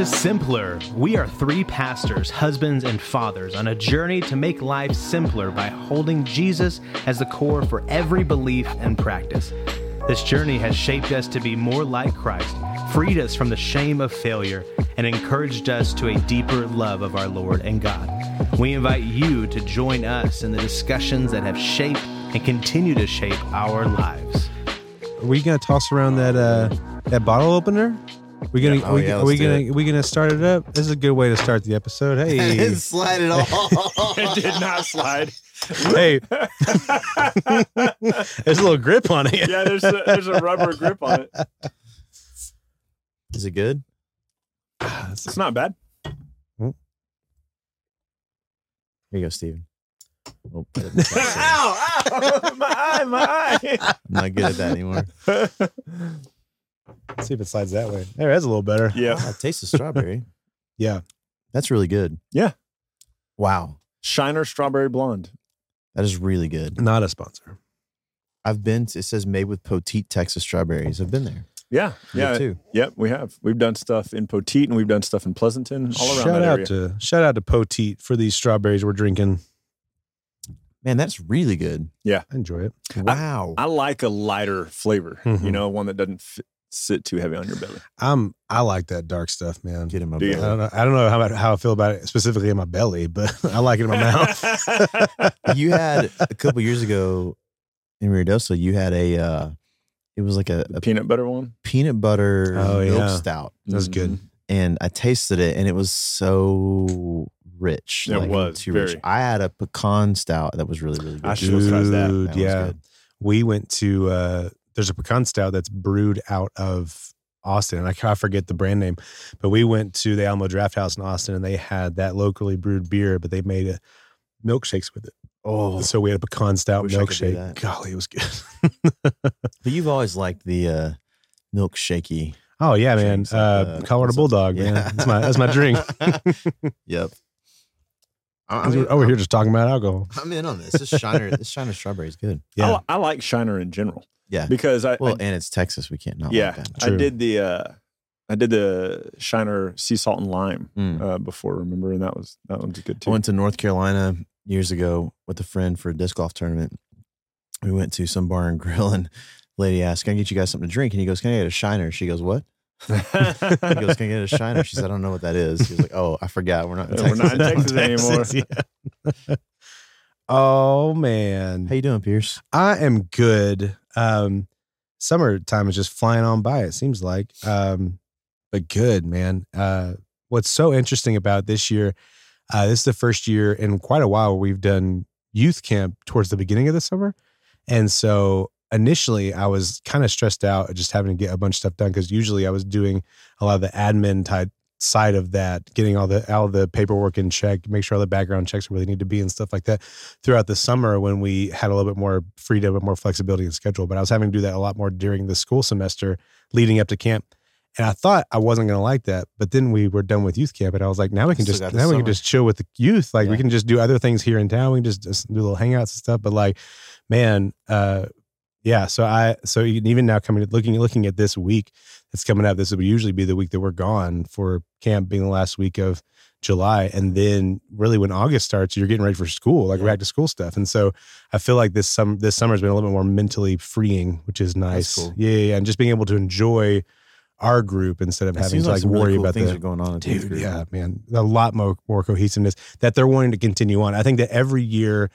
to Simpler. We are three pastors, husbands, and fathers on a journey to make life simpler by holding Jesus as the core for every belief and practice. This journey has shaped us to be more like Christ, freed us from the shame of failure, and encouraged us to a deeper love of our Lord and God. We invite you to join us in the discussions that have shaped and continue to shape our lives. Are we gonna toss around that uh that bottle opener? We gonna Yeah. Oh, we, yeah, are we gonna it. we gonna start it up? This is a good way to start the episode. I Hey, didn't slide it all. it did not slide. hey, there's a little grip on it. Yeah, there's a, there's a rubber grip on it. Is it good? It's not bad. Mm. Here you go, Steven. Oh, ow, ow, my eye, my eye. I'm not good at that anymore. Let's see if it slides that way. There, that's a little better. yeah, I taste the strawberry. Yeah. That's really good. Yeah. Wow. Shiner strawberry blonde. That is really good. Not a sponsor. I've been to, it says made with Poteet Texas strawberries. I've been there. Yeah, You yeah, too. Yep, we have. We've done stuff in Poteet and we've done stuff in Pleasanton, all around shout that out area. to shout out to Poteet for these strawberries we're drinking. Man, that's really good. Yeah. I enjoy it. Wow. I like a lighter flavor. You Mhm. know, one that doesn't fit, sit too heavy on your belly. I'm I like that dark stuff, man. Get in my Do you? I belly. don't know. I don't know how how I feel about it specifically in my belly, but I like it in my mouth. you had a couple years ago in Rio Ruidoso, you had a uh it was like a, a Peanut butter one. peanut butter Oh, milk yeah. stout. That's good. And I tasted it and it was so rich. It was, too rich. I had a pecan stout that was really, really good. I should have tried that. Dude, That was yeah. good. We went to uh there's a pecan stout that's brewed out of Austin, and I, ca- I forget the brand name, but we went to the Alamo Draft House in Austin, and they had that locally brewed beer, but they made a milkshakes with it. Oh, So we had a pecan stout Wish I could do milkshake. Golly, it was good. but you've always liked the uh milk shaky. oh yeah, man. Drinks like Uh. Colorado What's up? Bulldog, man. That's my that's my drink. yep. I- We're over here just talking about alcohol. I'm in on this. This Shiner, this Shiner strawberry is good. Yeah. li- I like Shiner in general Yeah. because I, Well, I and it's Texas. We can't not yeah like that. I did the uh, I did the Shiner sea salt and lime Mm. uh, before. Remember, and that was that one's a good I went to North Carolina years ago with a friend for a disc golf tournament. We went to some bar and grill, and lady asked, "Can I get you guys something to drink?" And he goes, "Can I get a Shiner?" She goes, "What?" He goes, "Can I get a Shiner?" She said, "I don't know what that is." He was like, "Oh, I forgot. We're not in Texas." we're not in Texas anymore. yeah. oh man. How you doing, Pierce? I am good. Um, summertime is just flying on by. It seems like, um, but good, man. Uh, what's so interesting about this year? Uh, this is the first year in quite a while where we've done youth camp towards the beginning of the summer, and so initially I was kind of stressed out just having to get a bunch of stuff done because usually I was doing a lot of the admin type side of that, getting all the all the paperwork in check, make sure all the background checks are where they need to be and stuff like that throughout the summer when we had a little bit more freedom and more flexibility in schedule. But I was having to do that a lot more during the school semester leading up to camp. And I thought I wasn't going to like that, but then we were done with youth camp, and I was like, now we can just now we can just chill with the youth. Like we can just do other things here in town. We can just, just do little hangouts and stuff. But like, man, uh, yeah. So I so even now coming looking looking at this week that's coming up, this would usually be the week that we're gone for camp being the last week of July. And then really when August starts, you're getting ready for school, like Yeah. back to school stuff. And so I feel like this some this summer's been a little bit more mentally freeing, which is nice. cool. Yeah, yeah. And just being able to enjoy our group instead of having to like really worry cool about things the are going on. in the youth dude group. yeah man a lot more more cohesiveness that they're wanting to continue on i think that every year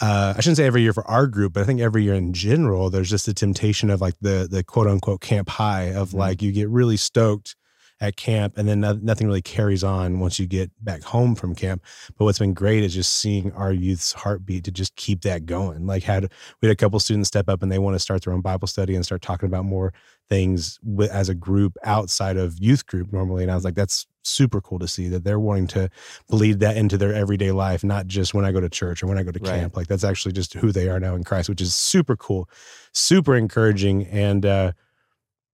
uh, I shouldn't say every year for our group, but I think every year in general, there's just the temptation of like the the quote unquote camp high of Mhm. like you get really stoked at camp and then no, nothing really carries on once you get back home from camp. But what's been great is just seeing our youth's heartbeat to just keep that going. Like had we had a couple students step up and they want to start their own Bible study and start talking about more things with, as a group outside of youth group normally. And I was like, that's super cool to see that they're wanting to bleed that into their everyday life, not just when I go to church or when I go to Right. camp. Like that's actually just who they are now in Christ, which is super cool, super encouraging. And uh,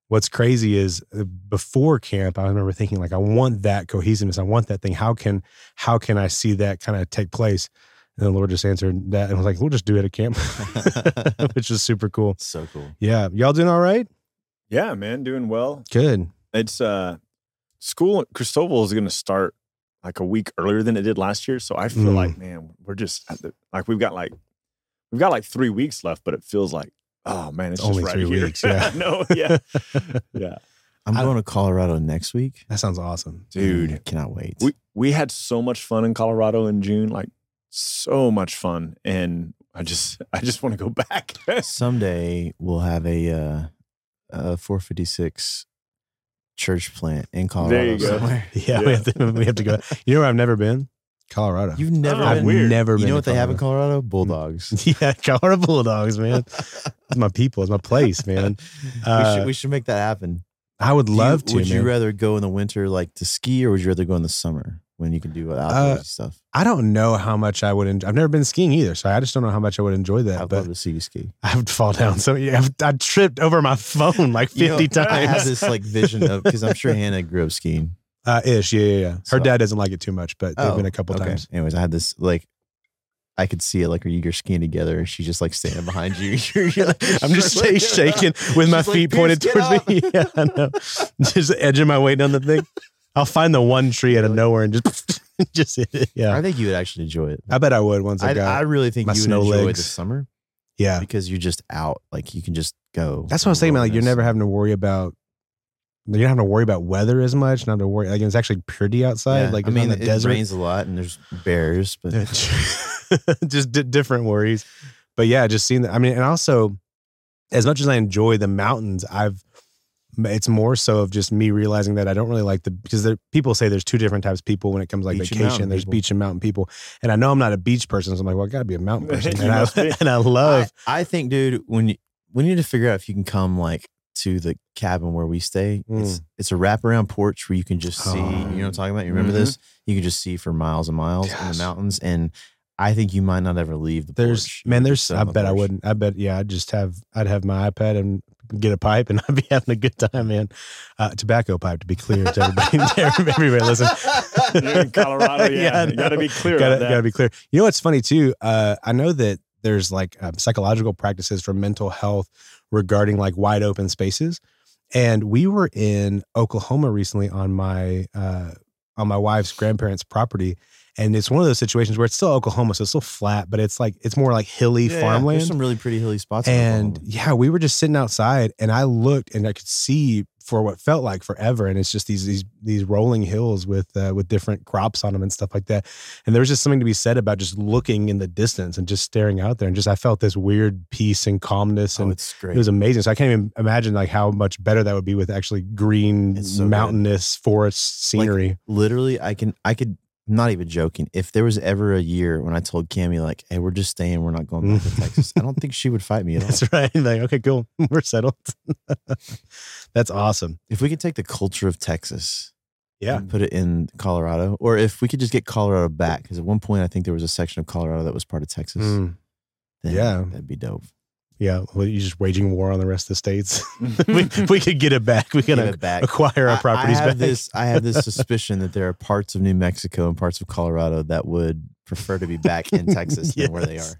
what's crazy is uh, before camp, I remember thinking like, I want that cohesiveness. I want that thing. How can how can I see that kind of take place? And the Lord just answered that and was like, we'll just do it at camp, which is super cool. So cool. Yeah. Y'all doing all right? Yeah, man, doing well. Good. It's uh school Cristobal is going to start like a week earlier than it did last year. So I feel Mm. like, man, we're just at the, like we've got like we've got like three weeks left, but it feels like, oh man, it's just Only right three here. weeks, yeah. no, yeah, yeah, I'm I- going to Colorado next week. that sounds awesome. dude. I cannot wait. We we had so much fun in Colorado in June, like so much fun, and I just I just want to go back. Someday we'll have a uh, a 456 church plant in Colorado There you go. somewhere. Yeah, We, have to, we have to go. You know where I've never been? Colorado. You've never Oh, I've weird. never You know what they have in Colorado. Colorado? Bulldogs. Yeah, Colorado Bulldogs, man. It's my people. It's my place, man. we, Uh, should, we should make that happen. I would Do you- love to. Would you rather go in the winter like to ski, or would you rather go in the summer when you can do outdoors Uh, stuff? I don't know how much I would. Enjoy. I've never been skiing either, so I just don't know how much I would enjoy that. I'd but love to see you ski. I would fall down. So yeah, I've, I tripped over my phone like You know, fifty I have times. this like vision of because I'm sure Hannah grew up skiing. Uh, ish, yeah, yeah, yeah. Her So- dad doesn't like it too much, but they've Oh, been a couple okay. times. Anyways, I had this like I could see it like you're skiing together and she's just like standing behind you. You're, you're like, I'm just sh- shaking with my She's like, feet "Pierce, pointed towards me. Yeah, I know. Just edging my way down the thing. I'll find the one tree out of nowhere and just just hit it. Yeah, I think you would actually enjoy it. I bet I would once I, I, got. I really think my you would snow enjoy it legs. this summer yeah, because you're just out. Like you can just go. that's what I was saying. About, like you're never having to worry about. You don't have to worry about weather as much. Not to worry. Like it's actually pretty outside. Like I mean, the it desert. rains a lot and there's bears, but just di- different worries. But yeah, just seeing that. I mean, and also, as much as I enjoy the mountains, I've it's more so of just me realizing that I don't really like the because there, people say there's two different types of people when it comes like Beach vacation. There's people. beach and mountain people, and I know I'm not a beach person, so I'm like, well, I got to be a mountain person, and, I, and I love. I, I think, dude, when you we need to figure out if you can come like to the cabin where we stay. It's it's a wraparound porch where you can just see. You know what I'm talking about? You remember Mhm. this? You can just see for miles and miles in the mountains, and I think you might not ever leave the There's porch. Man, there's. I the bet I wouldn't. I bet yeah. I'd just have. I'd have my iPad and get a pipe, and I'd be having a good time, man. Uh, tobacco pipe, to be clear to everybody. to everybody listen. You're in Colorado, yeah. I you got to be clear that. gotta be clear. You know what's funny too? Uh, I know that there's like um, psychological practices for mental health regarding like wide open spaces. And we were in Oklahoma recently on my uh, on my wife's grandparents' property, and it's one of those situations where it's still Oklahoma, so it's still flat, but it's like it's more like hilly Yeah, farmland. There's some really pretty hilly spots. And yeah, we were just sitting outside and I looked and I could see for what felt like forever. And it's just these these these rolling hills with uh, with different crops on them and stuff like that. And there was just something to be said about just looking in the distance and just staring out there. And just I felt this weird peace and calmness oh, and it's great. it was amazing. So I can't even imagine like how much better that would be with actually green, so good. mountainous forest scenery. literally i can i could I'm not even joking if there was ever a year when i told Cammy like hey we're just staying we're not going back to texas i don't think she would fight me at all That's right. Like, okay, cool. We're settled. That's awesome. if we could take the culture of texas Yeah. and put it in colorado or if we could just get colorado back because at one point i think there was a section of colorado that was part of texas Mm, then yeah. that'd be dope yeah. Well, you're just waging war on the rest of the states. we, we could get it back. We can it back. acquire our properties I, have back. this i have this suspicion that there are parts of new mexico and parts of colorado that would prefer to be back in texas than where they are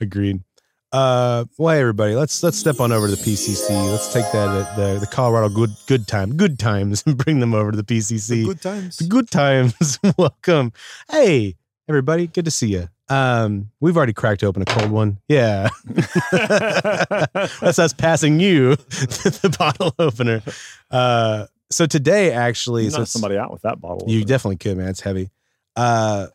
Agreed. Uh, well, hey, everybody, let's let's step on over to the PCC. Let's take that uh, the the Colorado good good time good times and bring them over to the PCC. good times The good times. Welcome. Hey, everybody, good to see you. Um, we've already cracked open a cold one. Yeah. That's us passing you the bottle opener. Uh, so today actually, You so somebody out with that bottle. you opener. definitely could, man. It's heavy. Uh,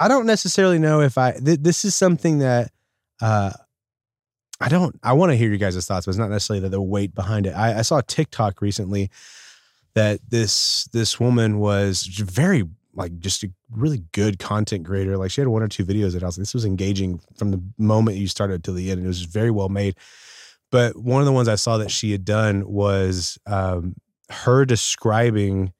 I don't necessarily know if I. Th- this is something that uh, I don't. I want to hear you guys' thoughts, but it's not necessarily the, the weight behind it. I, I saw a TikTok recently that this this woman was very like just a really good content creator. Like she had one or two videos that I was like, this was engaging from the moment you started to the end. And it was very well made. But one of the ones I saw that she had done was um, her describing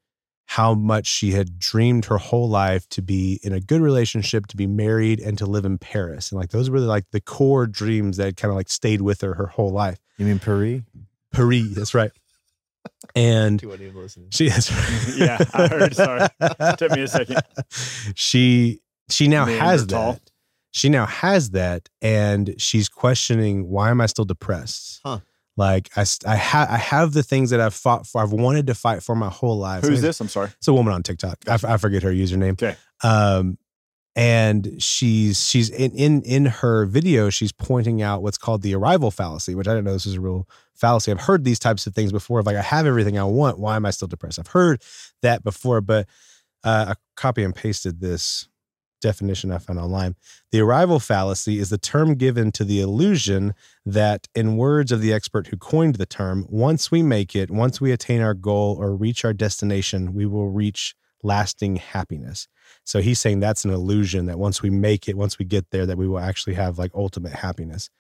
how much she had dreamed her whole life to be in a good relationship, to be married, and to live in Paris. And like those were like the core dreams that kind of like stayed with her her whole life. you mean paris Paris, that's right. And She wasn't even listening. she has Yeah, I heard. Sorry. Took me a second. She she now has Neanderthal. that. She now has that and she's questioning why am I still depressed? Huh. Like I, I have, I have the things that I've fought for. I've wanted to fight for my whole life. Who's It's- this? I'm sorry. It's a woman on TikTok. I f- I, forget her username. Okay. Um, and she's she's in in in her video. She's pointing out what's called the arrival fallacy, which I didn't know this was a real fallacy. I've heard these types of things before. Of like, I have everything I want. Why am I still depressed? I've heard that before, but uh, I copy and pasted this definition I found online. The arrival fallacy is the term given to the illusion that, in words of the expert who coined the term, once we make it, once we attain our goal or reach our destination, we will reach lasting happiness. So he's saying that's an illusion that once we make it, once we get there, that we will actually have like ultimate happiness.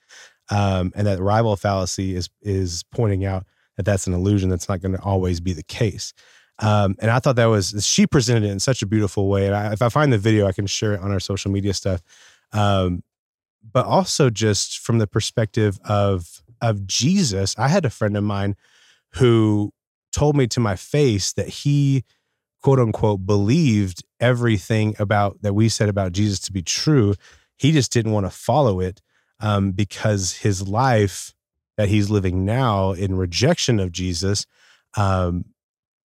Um, and that arrival fallacy is is pointing out that that's an illusion that's not going to always be the case. Um, and I thought that was she presented it in such a beautiful way. And I, if I find the video, I can share it on our social media stuff. Um, but also just from the perspective of of Jesus, I had a friend of mine who told me to my face that he quote unquote believed everything about that we said about Jesus to be true. He just didn't want to follow it um, because his life that he's living now in rejection of Jesus um,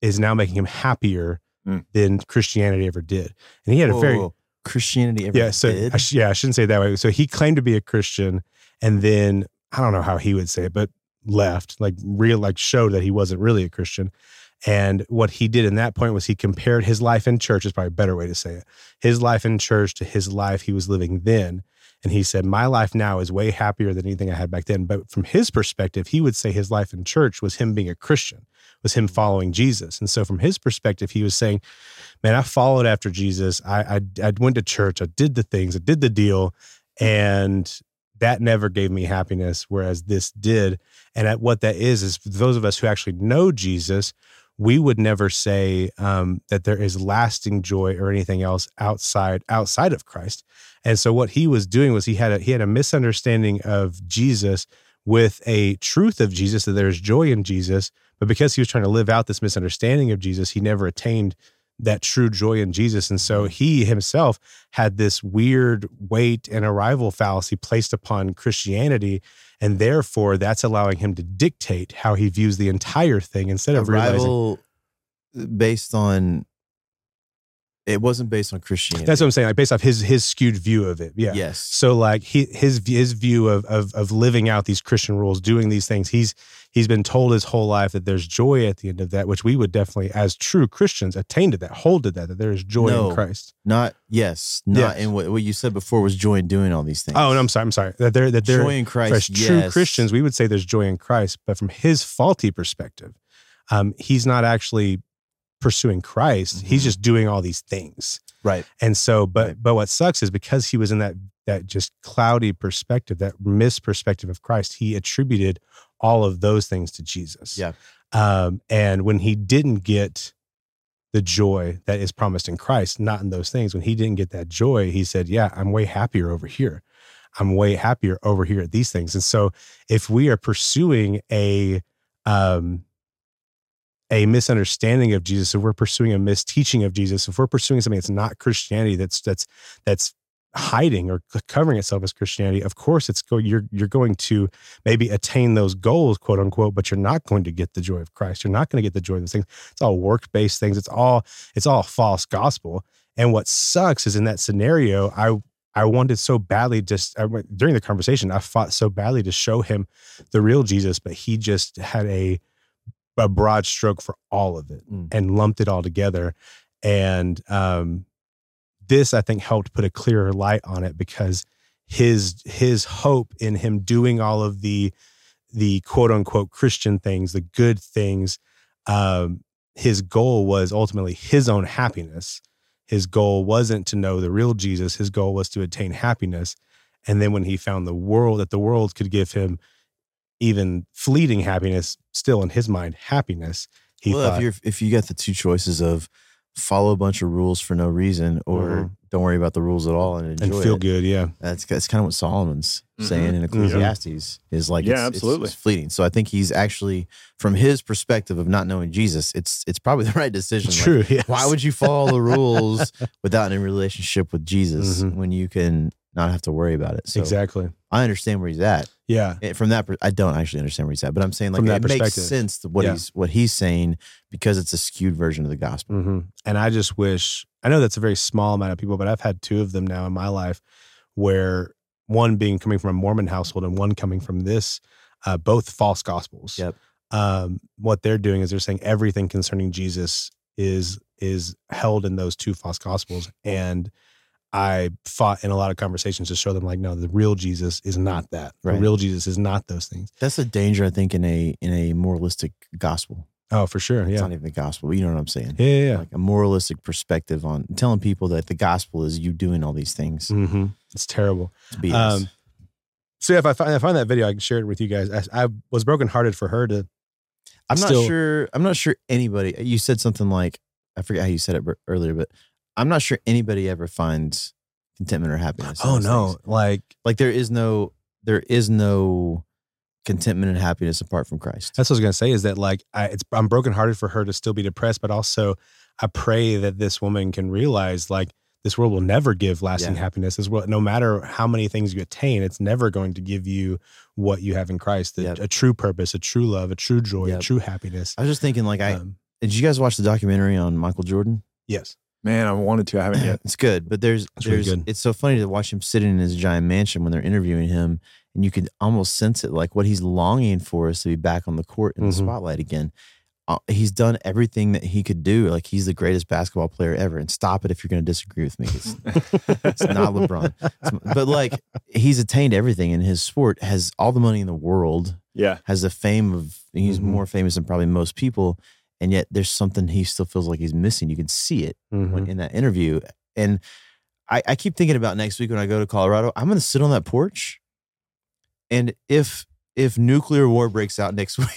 is now making him happier Mm. than Christianity ever did. And he had a very Whoa, Christianity ever yeah. So did? I sh- yeah, I shouldn't say it that way. So he claimed to be a Christian, and then I don't know how he would say it, but left like real like showed that he wasn't really a Christian. And what he did in that point was he compared his life in church is probably a better way to say it. His life in church to his life he was living then. And he said, My life now is way happier than anything I had back then. But from his perspective, he would say his life in church was him being a Christian, was him mm-hmm. following Jesus. And so from his perspective, he was saying, Man, I followed after Jesus. I, I, I went to church. I did the things. I did the deal. And that never gave me happiness, whereas this did. And at what that is, is for those of us who actually know Jesus, we would never say um, that there is lasting joy or anything else outside outside of Christ. And so what he was doing was he had a he had a misunderstanding of Jesus with a truth of Jesus that there is joy in Jesus, but because he was trying to live out this misunderstanding of Jesus, he never attained that true joy in Jesus. And so he himself had this weird weight and arrival fallacy placed upon Christianity. And therefore, that's allowing him to dictate how he views the entire thing instead of realizing. Based on it wasn't based on Christianity. That's what I'm saying. Like based off his his skewed view of it. Yeah. Yes. So like he, his his view of, of of living out these Christian rules, doing these things, he's he's been told his whole life that there's joy at the end of that, which we would definitely, as true Christians, attain to that, hold to that, that there is joy No. in Christ. Not yes. Not Yes. in what, what you said before was joy in doing all these things. Oh, no, I'm sorry, I'm sorry that there that there joy in Christ. as yes. true Christians, we would say there's joy in Christ, but from his faulty perspective, um, he's not actually pursuing Christ. He's Mhm. just doing all these things. Right. And so, but Right. but what sucks is because he was in that that just cloudy perspective, that misperspective of Christ, he attributed all of those things to Jesus. Yeah. Um, and when he didn't get the joy that is promised in Christ, not in those things, when he didn't get that joy, he said, Yeah, I'm way happier over here. I'm way happier over here at these things. And so if we are pursuing a um a misunderstanding of Jesus, if we're pursuing a misteaching of Jesus, if we're pursuing something that's not Christianity, that's that's that's hiding or covering itself as Christianity, of course it's go you're you're going to maybe attain those goals, quote unquote, but you're not going to get the joy of Christ. You're not going to get the joy of those things. It's all work-based things. It's all it's all false gospel. And what sucks is in that scenario, I I wanted so badly just I, went- during the conversation, I fought so badly to show him the real Jesus, but he just had a a broad stroke for all of it Mm. and lumped it all together. And um, this, I think, helped put a clearer light on it because his his hope in him doing all of the the quote unquote Christian things, the good things, um, his goal was ultimately his own happiness. His goal wasn't to know the real Jesus. His goal was to attain happiness. And then when he found the world, that the world could give him even fleeting happiness, still in his mind, happiness, he well, thought, if you're if you got the two choices of follow a bunch of rules for no reason or Mhm. don't worry about the rules at all and enjoy and feel it, good. Yeah. That's that's kind of what Solomon's Mhm. saying in Ecclesiastes is like Yeah, it's, it's- absolutely. it's fleeting. So I think he's actually from his perspective of not knowing Jesus, it's it's probably the right decision. Like, True. yes. why would you follow the rules without any relationship with Jesus Mhm. when you can not have to worry about it? So exactly. I understand where he's at. Yeah. Eh, From that, I don't actually understand what he's saying, but I'm saying like it makes sense what Yeah. he's what he's saying because it's a skewed version of the gospel. hmm And I just wish, I know that's a very small amount of people, but I've had two of them now in my life where one being coming from a Mormon household and one coming from this, uh, both false gospels. Yep. Um, what they're doing is they're saying everything concerning Jesus is is held in those two false gospels. And I fought in a lot of conversations to show them like, no, the real Jesus is not that. Right. The real Jesus is not those things. That's a danger, I think, in a in a moralistic gospel. Oh, for sure. Yeah. It's not even the gospel, you know what I'm saying. Yeah. Yeah. yeah. Like a moralistic perspective on telling people that the gospel is you doing all these things. hmm It's terrible. It's BS. Um, So yeah, if I find, I find that video, I can share it with you guys. I, I was brokenhearted for her to. I'm not sure. I'm not sure anybody. You said something like I forget how you said it earlier, but I'm not sure anybody ever finds contentment or happiness. Oh no! things. Like like there is no there is no contentment and happiness apart from Christ. that's what I was gonna say is that like I, it's I'm brokenhearted for her to still be depressed, but also I pray that this woman can realize like this world will never give lasting Yeah. happiness. This world, no matter how many things you attain, it's never going to give you what you have in Christ: the, Yep. a true purpose, a true love, a true joy, a true happiness. I was just thinking, like, I Um, did you guys watch the documentary on Michael Jordan? yes. Man, I wanted to. I haven't yet. It's good, but there's It's really there's good. it's so funny to watch him sitting in his giant mansion when they're interviewing him, and you could almost sense it, like what he's longing for is to be back on the court in Mhm. the spotlight again. Uh, he's done everything that he could do. Like he's the greatest basketball player ever. And stop it if you're going to disagree with me. It's, it's not LeBron, It's- but like he's attained everything in his sport. Has all the money in the world. Yeah. Has the fame of he's Mhm. more famous than probably most people. And yet there's something he still feels like he's missing. You can see it Mhm. when, in that interview. And I, I keep thinking about next week when I go to Colorado, I'm going to sit on that porch. And if if nuclear war breaks out next week,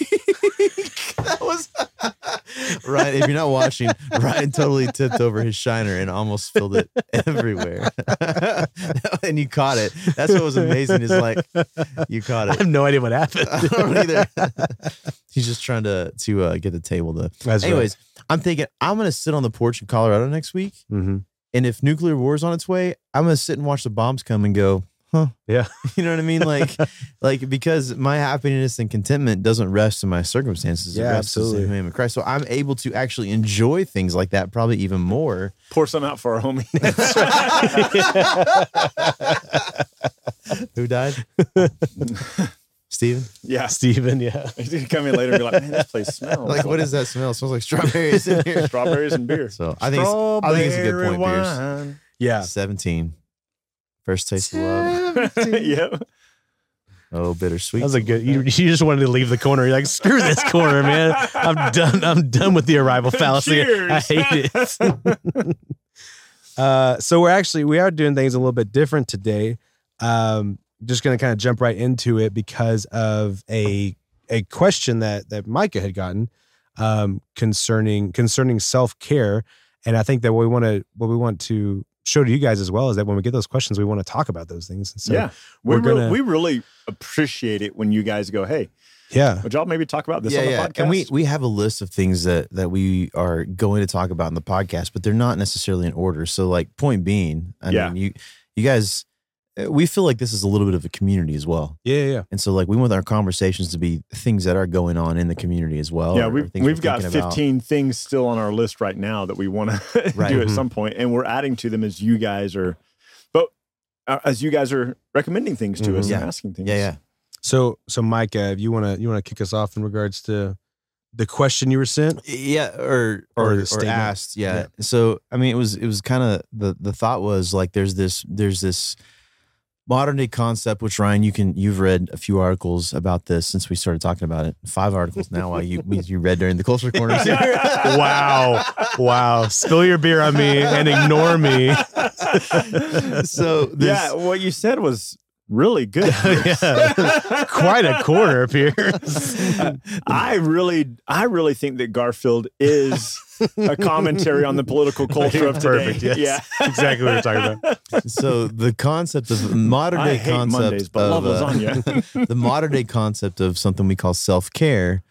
that was Ryan. If you're not watching, Ryan totally tipped over his shiner and almost spilled it everywhere. and you caught it. That's what was amazing. Is like you caught it. I have no idea what happened. I don't either. He's just trying to to uh, get the table to. That's Anyways, I'm thinking I'm gonna sit on the porch in Colorado next week, right. Mhm. and if nuclear war is on its way, I'm gonna sit and watch the bombs come and go. Huh? Yeah. You know what I mean? Like, like because my happiness and contentment doesn't rest in my circumstances. it Yeah, rests in absolutely. who I am in Christ. So I'm able to actually enjoy things like that, probably even more. Pour some out for our homie. Who died? Steven? yeah. Steven, yeah. He's gonna come in later and be like, man, this place smells. Like, what is that smell? It smells like strawberries in here. Strawberries and beer. So I think it's, I think it's a good point, Pierce. Yeah. 17. First taste of love. yep. Oh, bittersweet. That was a good. You, you just wanted to leave the corner. You're like, screw this corner, man. I'm done. I'm done with the arrival fallacy. I hate it. uh, so we're actually we are doing things a little bit different today. Um, just going to kind of jump right into it because of a a question that that Micah had gotten um, concerning concerning self care, and I think that what we want to what we want to show to you guys as well is that when we get those questions, we want to talk about those things. And so, yeah. We, we're re- gonna- we really appreciate it when you guys go, hey, yeah, would y'all maybe talk about this on the podcast? And we we have a list of things that that we are going to talk about in the podcast, but they're not necessarily in order. So, like, point being, I Yeah. mean, you you guys, we feel like this is a little bit of a community as well, yeah, yeah, yeah. and so like we want our conversations to be things that are going on in the community as well. yeah, we've, we're we've got thinking about. 15 things still on our list right now that we want to Right. do at Mhm. some point, and we're adding to them as you guys are, but uh, as you guys are recommending things to us Mhm. and Yeah. asking things. Yeah, yeah. So, so Micah, if you want to, you want to kick us off in regards to the question you were sent. yeah or Or or, the or, statement. asked yeah. so i mean it was it was kind of the the thought was like there's this there's this modern day concept which ryan you can you've read a few articles about this since we started talking about it five articles now while you you read during the culture corners Wow, wow! Spill your beer on me and ignore me. so this, yeah. What you said was really good. Yeah. Quite a quarter Pierce. I really, I really think that Garfield is a commentary on the political culture of today. Perfect, yes. Yeah, Exactly what we're talking about. so the concept of modern I day hate concept Mondays, but of, love uh, the modern day concept of something we call self care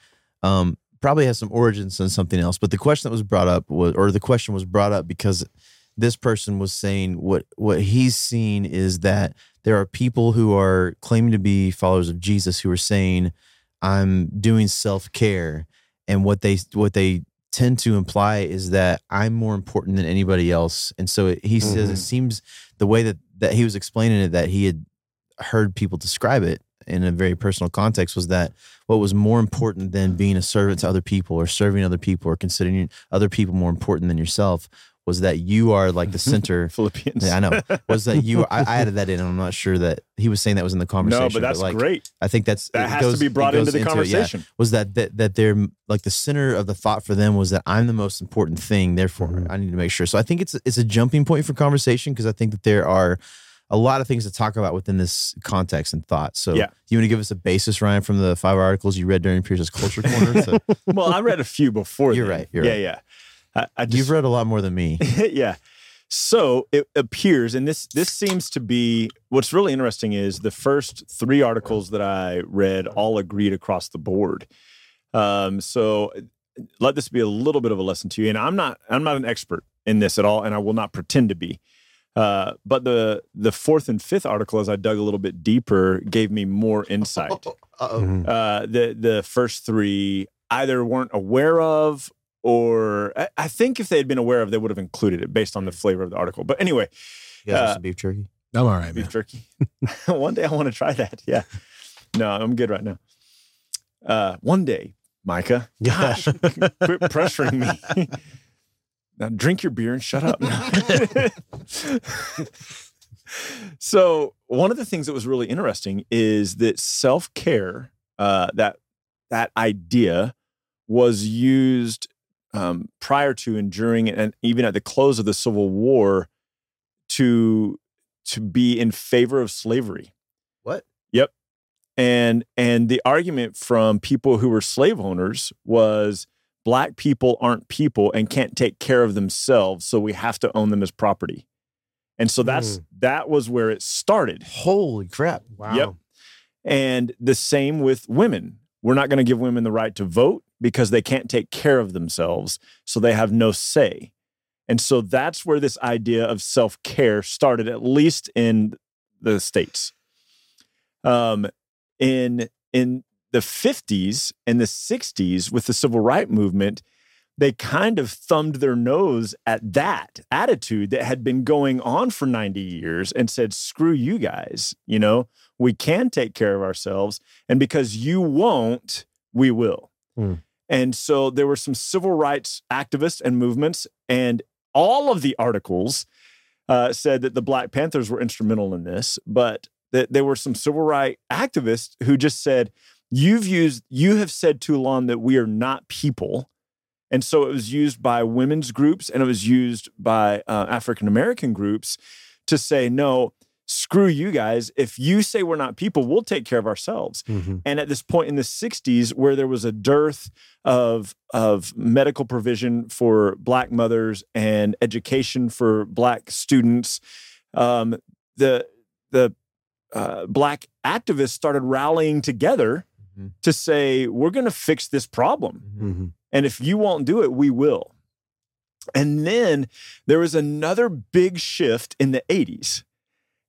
um, probably has some origins in something else. But the question that was brought up was, or the question was brought up because this person was saying what what he's seen is that there are people who are claiming to be followers of Jesus who are saying I'm doing self-care and what they what they tend to imply is that I'm more important than anybody else and so it, he says Mhm. it seems the way that that he was explaining it that he had heard people describe it in a very personal context was that what was more important than being a servant to other people or serving other people or considering other people more important than yourself was that you are like the center Philippians. yeah, I know. Was that you? I, I added that in, and I'm not sure that he was saying that was in the conversation. no, but that's like, great. I think that's That it has goes- to be brought into the it, yeah. conversation. was that that that they're like the center of the thought for them was that I'm the most important thing. Therefore, Mhm. I need to make sure. So I think it's it's a jumping point for conversation because I think that there are a lot of things to talk about within this context and thought. So, Yeah. you want to give us a basis, Ryan, from the five articles you read during Pierce's Culture Corner? So well, I read a few before. You're then. right, you're yeah, right. yeah. I, I just, you've read a lot more than me. yeah. So it appears, and this this seems to be what's really interesting is the first three articles that I read all agreed across the board. Um, so let this be a little bit of a lesson to you. And I'm not I'm not an expert in this at all, and I will not pretend to be. Uh, but the the fourth and fifth article, as I dug a little bit deeper, gave me more insight. Uh-oh. Mhm. Uh, the the first three either weren't aware of, or I, I think if they had been aware of, they would have included it based on the flavor of the article. But anyway, You guys want Uh, some beef jerky? I'm all right, beef man. jerky. one day I want to try that. Yeah. No, I'm good right now. Uh, one day, Micah. Gosh, quit pressuring me. now drink your beer and shut up. so one of the things that was really interesting is that self-care, uh, that that idea was used um, prior to and during and even at the close of the Civil War to to be in favor of slavery. What? Yep. And and the argument from people who were slave owners was black people aren't people and can't take care of themselves, so we have to own them as property. And so that's that was where it started. Holy crap! Wow. Yep. And the same with women. We're not going to give women the right to vote because they can't take care of themselves, so they have no say. And so that's where this idea of self care started, at least in the states. Um, in in the 50s and the 60s, with the civil rights movement, they kind of thumbed their nose at that attitude that had been going on for 90 years and said, screw you guys. You know, we can take care of ourselves. And because you won't, we will. Hmm. And so there were some civil rights activists and movements, and all of the articles uh, said that the Black Panthers were instrumental in this, but that there were some civil rights activists who just said, You've used, you have said too long that we are not people. And so it was used by women's groups and it was used by uh, African American groups to say, no, screw you guys. If you say we're not people, we'll take care of ourselves. Mhm. And at this point in the 60s, where there was a dearth of, of medical provision for Black mothers and education for Black students, um, the, the uh, Black activists started rallying together Mhm. to say, we're going to fix this problem. Mhm. And if you won't do it, we will. And then there was another big shift in the 80s.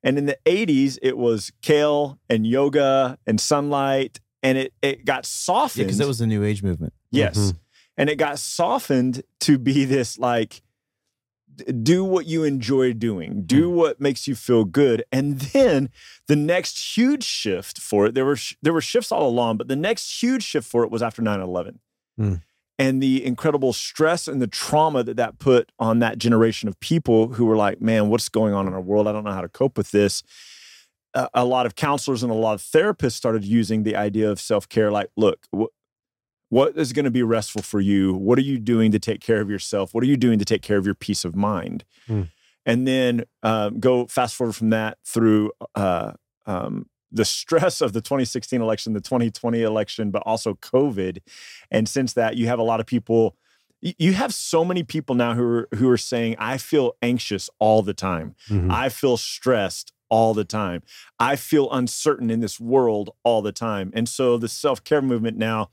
And in the 80s, it was kale and yoga and sunlight. And it, it got softened. because that was the New Age movement. Yes. Mhm. And it got softened to be this like, do what you enjoy doing, do what makes you feel good. And then the next huge shift for it, there were, there were shifts all along, but the next huge shift for it was after 9 11. Hmm. And the incredible stress and the trauma that that put on that generation of people who were like, man, what's going on in our world? I don't know how to cope with this. A- a lot of counselors and a lot of therapists started using the idea of self care like, look, wh- what is going to be restful for you? What are you doing to take care of yourself? What are you doing to take care of your peace of mind? Hmm. And then um, go fast forward from that through uh, um, the stress of the 2016 election, the 2020 election, but also COVID. And since that, you have a lot of people. You have so many people now who are who are saying, "I feel anxious all the time. Mhm. I feel stressed all the time. I feel uncertain in this world all the time." And so the self care movement now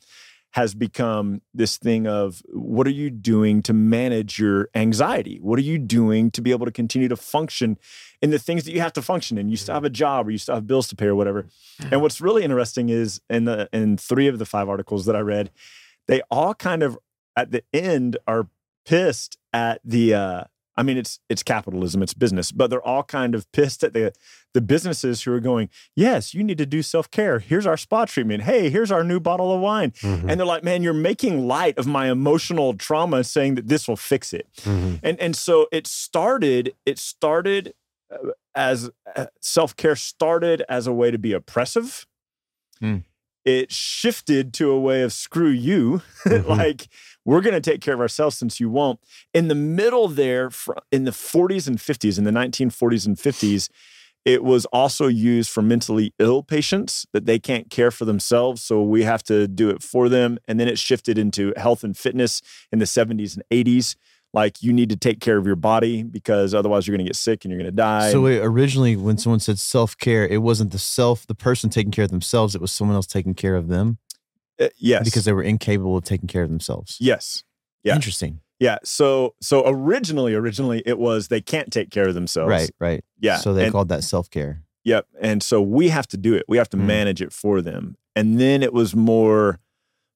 has become this thing of what are you doing to manage your anxiety? What are you doing to be able to continue to function in the things that you have to function in? You still have a job or you still have bills to pay or whatever. And what's really interesting is in the in three of the five articles that I read, they all kind of at the end are pissed at the uh I mean, it's it's capitalism, it's business, but they're all kind of pissed at the the businesses who are going, yes, you need to do self care. Here's our spa treatment. Hey, here's our new bottle of wine. Mhm. And they're like, man, you're making light of my emotional trauma, saying that this will fix it. Mhm. And and so it started. It started uh, as uh, self care started as a way to be oppressive. Hmm. It shifted to a way of screw you, Mhm. like we're going to take care of ourselves since you won't. In the middle there, in the 40s and 50s, in the 1940s and 50s, it was also used for mentally ill patients that they can't care for themselves. So we have to do it for them. And then it shifted into health and fitness in the 70s and 80s. Like you need to take care of your body because otherwise you're going to get sick and you're going to die. So wait, originally, when someone said self care, it wasn't the self, the person taking care of themselves. It was someone else taking care of them Uh, yes. because they were incapable of taking care of themselves. yes. Yeah. Interesting. Yeah. So so originally, originally it was they can't take care of themselves. Right. Right. Yeah. So they and, called that self care. Yep. And so we have to do it. We have to Mm. manage it for them. And then it was more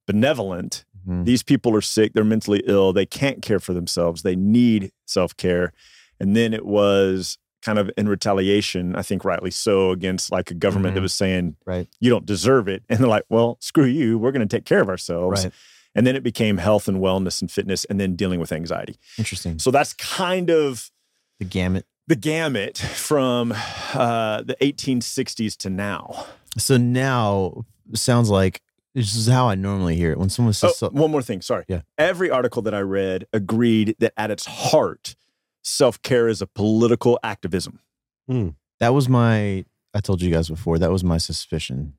benevolent. Mhm. These people are sick. They're mentally ill. They can't care for themselves. They need self care. And then it was kind of in retaliation, I think rightly so, against like a government that Mhm. was saying, Right. you don't deserve it. And they're like, well, screw you. We're going to take care of ourselves. Right. And then it became health and wellness and fitness and then dealing with anxiety. Interesting. So that's kind of The gamut. the gamut from uh, the 1860s to now. So now sounds like this is how I normally hear it. When someone says Oh, so- one more thing. Sorry. Yeah. Every article that I read agreed that at its heart, self care is a political activism. Hmm. that was my I told you guys before, that was my suspicion.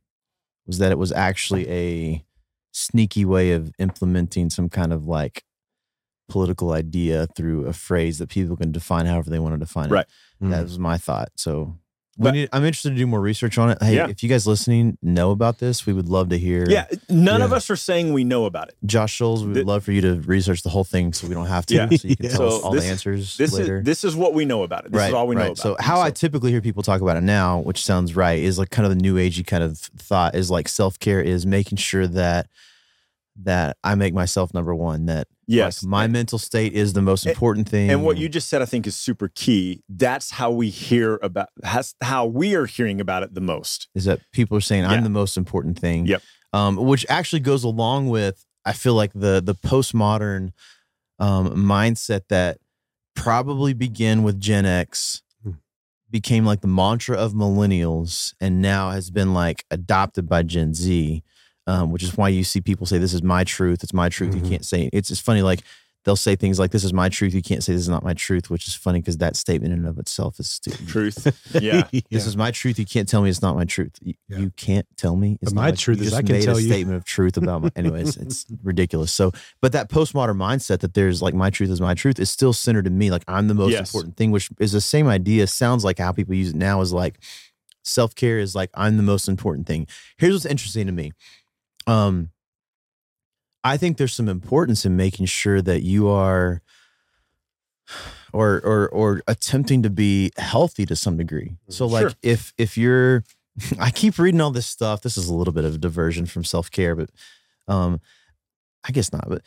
Was that it was actually a sneaky way of implementing some kind of like political idea through a phrase that people can define however they want to define it. Right. Hmm. That was my thought. So we But- need, I'm interested to do more research on it. Hey, Yeah. if you guys listening know about this, we would love to hear. Yeah. None of us are saying we know about it. Josh Scholes, we would love for you to research the whole thing so we don't have to. Yeah. So you can Yeah. tell So us all this- the answers This later. is this is what we know about it. This right, is all we know about. So it. how I typically hear people talk about it now, which sounds right, is like kind of the new agey kind of thought is like self care is making sure that that I make myself number one. That yes, like, my mental state is the most And- important thing. And what you just said, I think, is super key. That's how we hear about. That's how we are hearing about it the most. is that people are saying Yeah. I'm the most important thing. Yep. Um, which actually goes along with I feel like the the postmodern um, mindset that probably began with Gen X Hmm. became like the mantra of millennials and now has been like adopted by Gen Z. Um, which is why you see people say this is my truth. It's my truth. Mhm. You can't say it's. It's funny. Like they'll say things like this is my truth. You can't say this is not my truth. Which is funny because that statement in and of itself is stupid. Truth. Yeah. This is my truth. You can't tell me it's not my truth. You, Yeah. you can't tell me it's But not my my truth you is just I can made tell a you. statement of truth about my. Anyways, it's ridiculous. So, but that postmodern mindset that there's like my truth is my truth is still centered in me. Like I'm the most Yes. important thing, which is the same idea. Sounds like how people use it now is like self care is like I'm the most important thing. Here's what's interesting to me. Um, I think there's some importance in making sure that you are or or or attempting to be healthy to some degree. So like Sure. if if you're I keep reading all this stuff. This is a little bit of a diversion from self-care, but um I guess not, but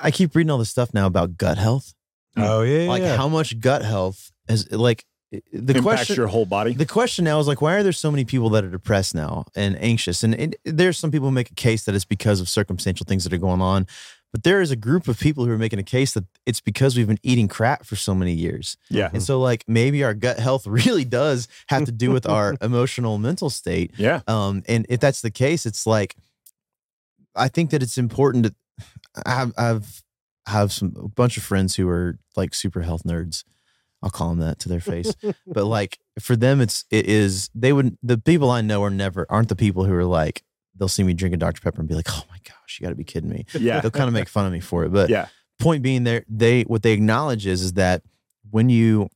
I keep reading all this stuff now about gut health. Oh yeah, yeah, Like yeah. how much gut health is like the Impacts question your whole body. the question now is like, why are there so many people that are depressed now and anxious? And it, there's some people who make a case that it's because of circumstantial things that are going on, but there is a group of people who are making a case that it's because we've been eating crap for so many years. yeah. And so, like, maybe our gut health really does have to do with our emotional mental state. Yeah. Um, and if that's the case, it's like, I think that it's important to. I've I've have some a bunch of friends who are like super health nerds. I'll call them that to their face. but like for them, it's it is they would the people I know are never aren't the people who are like they'll see me drinking Dr Pepper and be like, oh my gosh, you got to be kidding me. Yeah. They'll kind of make fun of me for it. But Yeah. point being, there they what they acknowledge is is that when you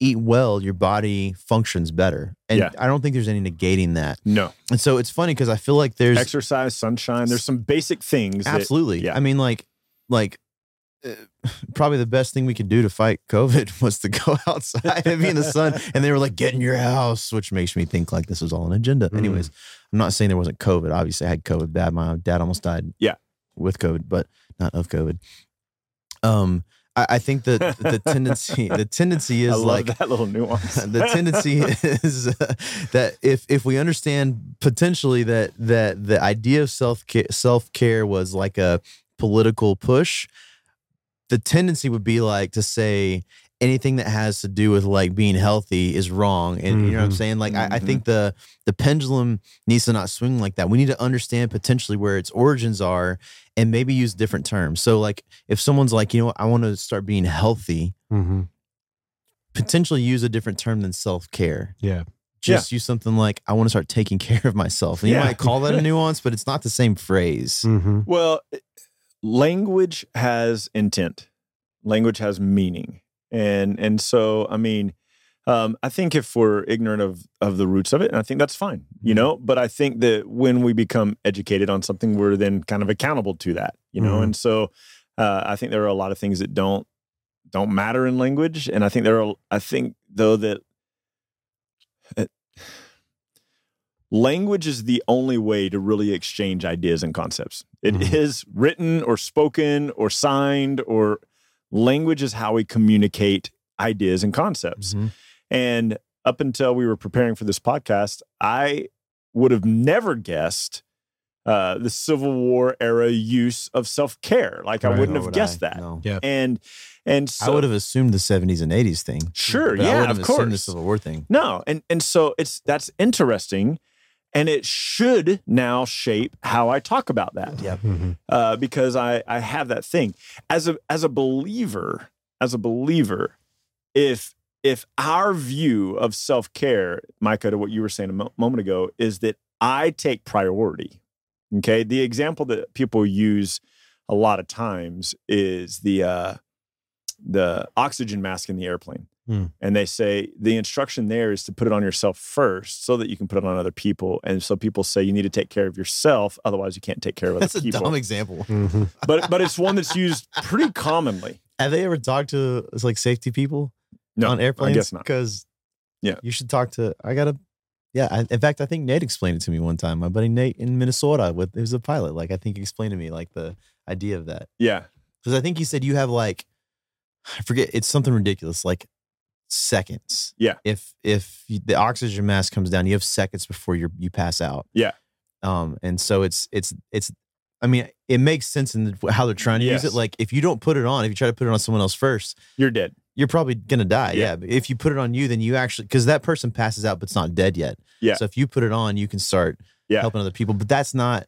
eat well, your body functions better. And Yeah. I don't think there's any negating that. No. And so it's funny because I feel like there's Exercise, sunshine. There's some basic things. that- absolutely. yeah. I mean, like, like. Probably the best thing we could do to fight COVID was to go outside and be in the sun. And they were like, "Get in your house," which makes me think like this was all an agenda. Mhm. Anyways, I'm not saying there wasn't COVID. Obviously, I had COVID bad. My dad almost died. Yeah. with COVID, but not of COVID. Um, I, I think that the tendency, the tendency I is love like that little nuance. the tendency is uh, that if if we understand potentially that that the idea of self self care was like a political push, the tendency would be like to say anything that has to do with like being healthy is wrong, and you know what I'm Mhm. saying. Like I, I think the the pendulum needs to not swing like that. We need to understand potentially where its origins are, and maybe use different terms. So like if someone's like, you know, what, I want to start being healthy Mm-hmm. potentially use a different term than self care. Yeah. Just use something like I want to start taking care of myself. And you Yeah. might call that a nuance, but it's not the same phrase. Mm-hmm. Well, language has intent. Language has meaning, and and so I mean, um, I think if we're ignorant of of the roots of it, and I think that's fine, you know. But I think that when we become educated on something, we're then kind of accountable to that, you know. Mhm. And so, uh, I think there are a lot of things that don't don't matter in language, and I think there are. I think though that. Language is the only way to really exchange ideas and concepts. It is Mhm. written or spoken or signed, or language is how we communicate ideas and concepts. Mhm. And up until we were preparing for this podcast, I would have never guessed uh, the Civil War era use of self care. Like I wouldn't have would guessed I. that. No. And and so I would have assumed the 70s and 80s thing. sure, but I yeah, would of have assumed the. Civil War thing. No, and and so it's that's interesting, and it should now shape how I talk about that Yep. Mm-hmm. uh, because I I have that thing as a as a believer as a believer if if our view of self care, Micah, to what you were saying a mo- moment ago, is that I take priority. Okay, the example that people use a lot of times is the uh, the oxygen mask in the airplane. Hmm. And they say the instruction there is to put it on yourself first so that you can put it on other people. And so people say you need to take care of yourself, otherwise you can't take care of other That's a dumb example. Mm-hmm. but but it's one that's used pretty commonly. Have they ever talked to like safety people No, on airplanes? I guess not. Because Yeah. you should talk to. I gotta. Yeah, I, in fact, I think Nate explained it to me one time. My buddy Nate in Minnesota, with he was a pilot. Like I think he explained to me like the idea of that. Yeah. Because I think he said you have like, I forget, it's something ridiculous, like seconds. Yeah. If if the oxygen mask comes down, you have seconds before you you pass out. Yeah. Um, and so it's it's it's. I mean, it makes sense in the, how they're trying to use it. Like if you don't put it on, if you try to put it on someone else first, You're dead. you're probably gonna die. Yeah. Yeah. But if you put it on you, then you actually because that person passes out but's not dead yet. Yeah. So if you put it on, you can start Yeah. helping other people. But that's not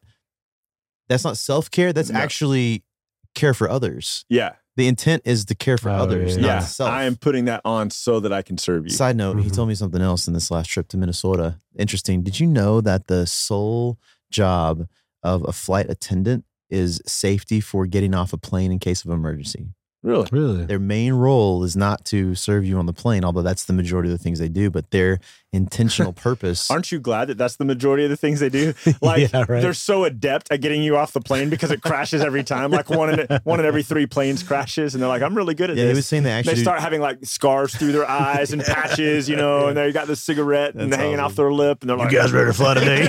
that's not self care. That's No. actually care for others. Yeah. The intent is to care for Oh, others, yeah, not Yeah. self. I am putting that on so that I can serve you. Side note, he Mhm. told me something else in this last trip to Minnesota. Interesting. Did you know that the sole job of a flight attendant is safety for getting off a plane in case of emergency? Really? Really? Their main role is not to serve you on the plane, although that's the majority of the things they do, but their intentional purpose. Aren't you glad that that's the majority of the things they do? Like Yeah, right. they're so adept at getting you off the plane because it crashes every time. Like one in one in every three planes crashes, and they're like, "I'm really good at this. yeah, he was this." saying they They actually do- start having like scars through their eyes and patches, you know, and they got the cigarette and That's hanging off their lip, and they're like, "You guys ready to fly today?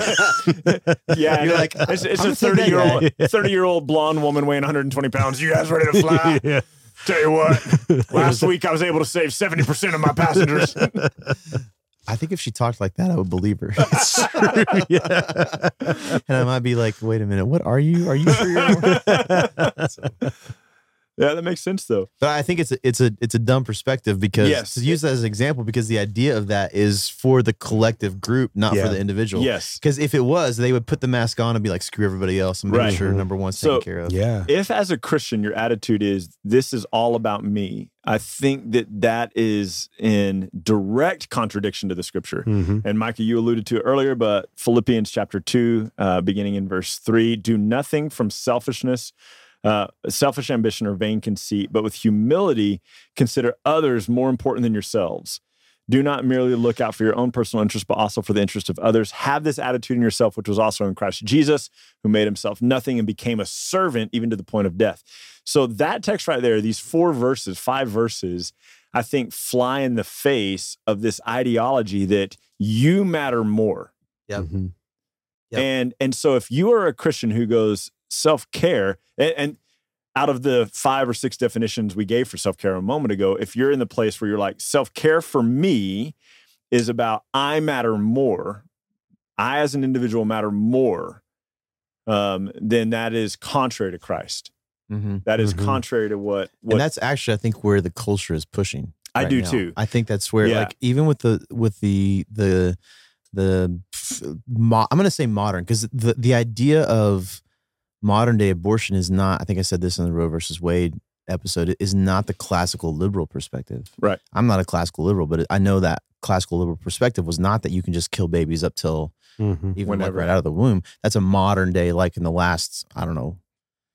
Yeah, You're like, it's, it's a gonna take that thirty year old thirty year old blonde woman weighing 120 pounds. You guys ready to fly? yeah. Tell you what, last week I was able to save 70 percent of my passengers. I think if she talked like that, I would believe her. yeah. and I might be like, wait a minute, what are you? Are you sure you're yeah, that makes sense though. But I think it's a, it's a it's a dumb perspective because Yes. to use that as an example because the idea of that is for the collective group, not Yeah. for the individual. Yes. Because if it was, they would put the mask on and be like, screw everybody else and make Right. sure number one's So- taken care of. yeah. if as a christian your attitude is this is all about me i think that that is in direct contradiction to the scripture Mm-hmm. and micah you alluded to it earlier but philippians chapter 2 uh, beginning in verse 3 do nothing from selfishness uh, selfish ambition or vain conceit but with humility consider others more important than yourselves Do not merely look out for your own personal interest, but also for the interest of others. Have this attitude in yourself, which was also in Christ Jesus, who made himself nothing and became a servant even to the point of death. So that text right there, these four verses, five verses, I think fly in the face of this ideology that you matter more. Yep. Mhm. Yep. And and so if you are a Christian who goes self-care and, and out of the five or six definitions we gave for self-care a moment ago, if you're in the place where you're like self-care for me is about I matter more, I as an individual matter more, um, then that is contrary to Christ. Mm-hmm. That is Mhm. contrary to what what and that's actually I think where the culture is pushing. I right do now. too. I think that's where Yeah. like even with the with the the the mo- I'm going to say modern because the the idea of modern day abortion is not I think I said this in the Roe versus Wade episode is not the classical liberal perspective. Right. I'm not a classical liberal but I know that classical liberal perspective was not that you can just kill babies up till Mhm. even like Whenever. right out of the womb. That's a modern day like in the last I don't know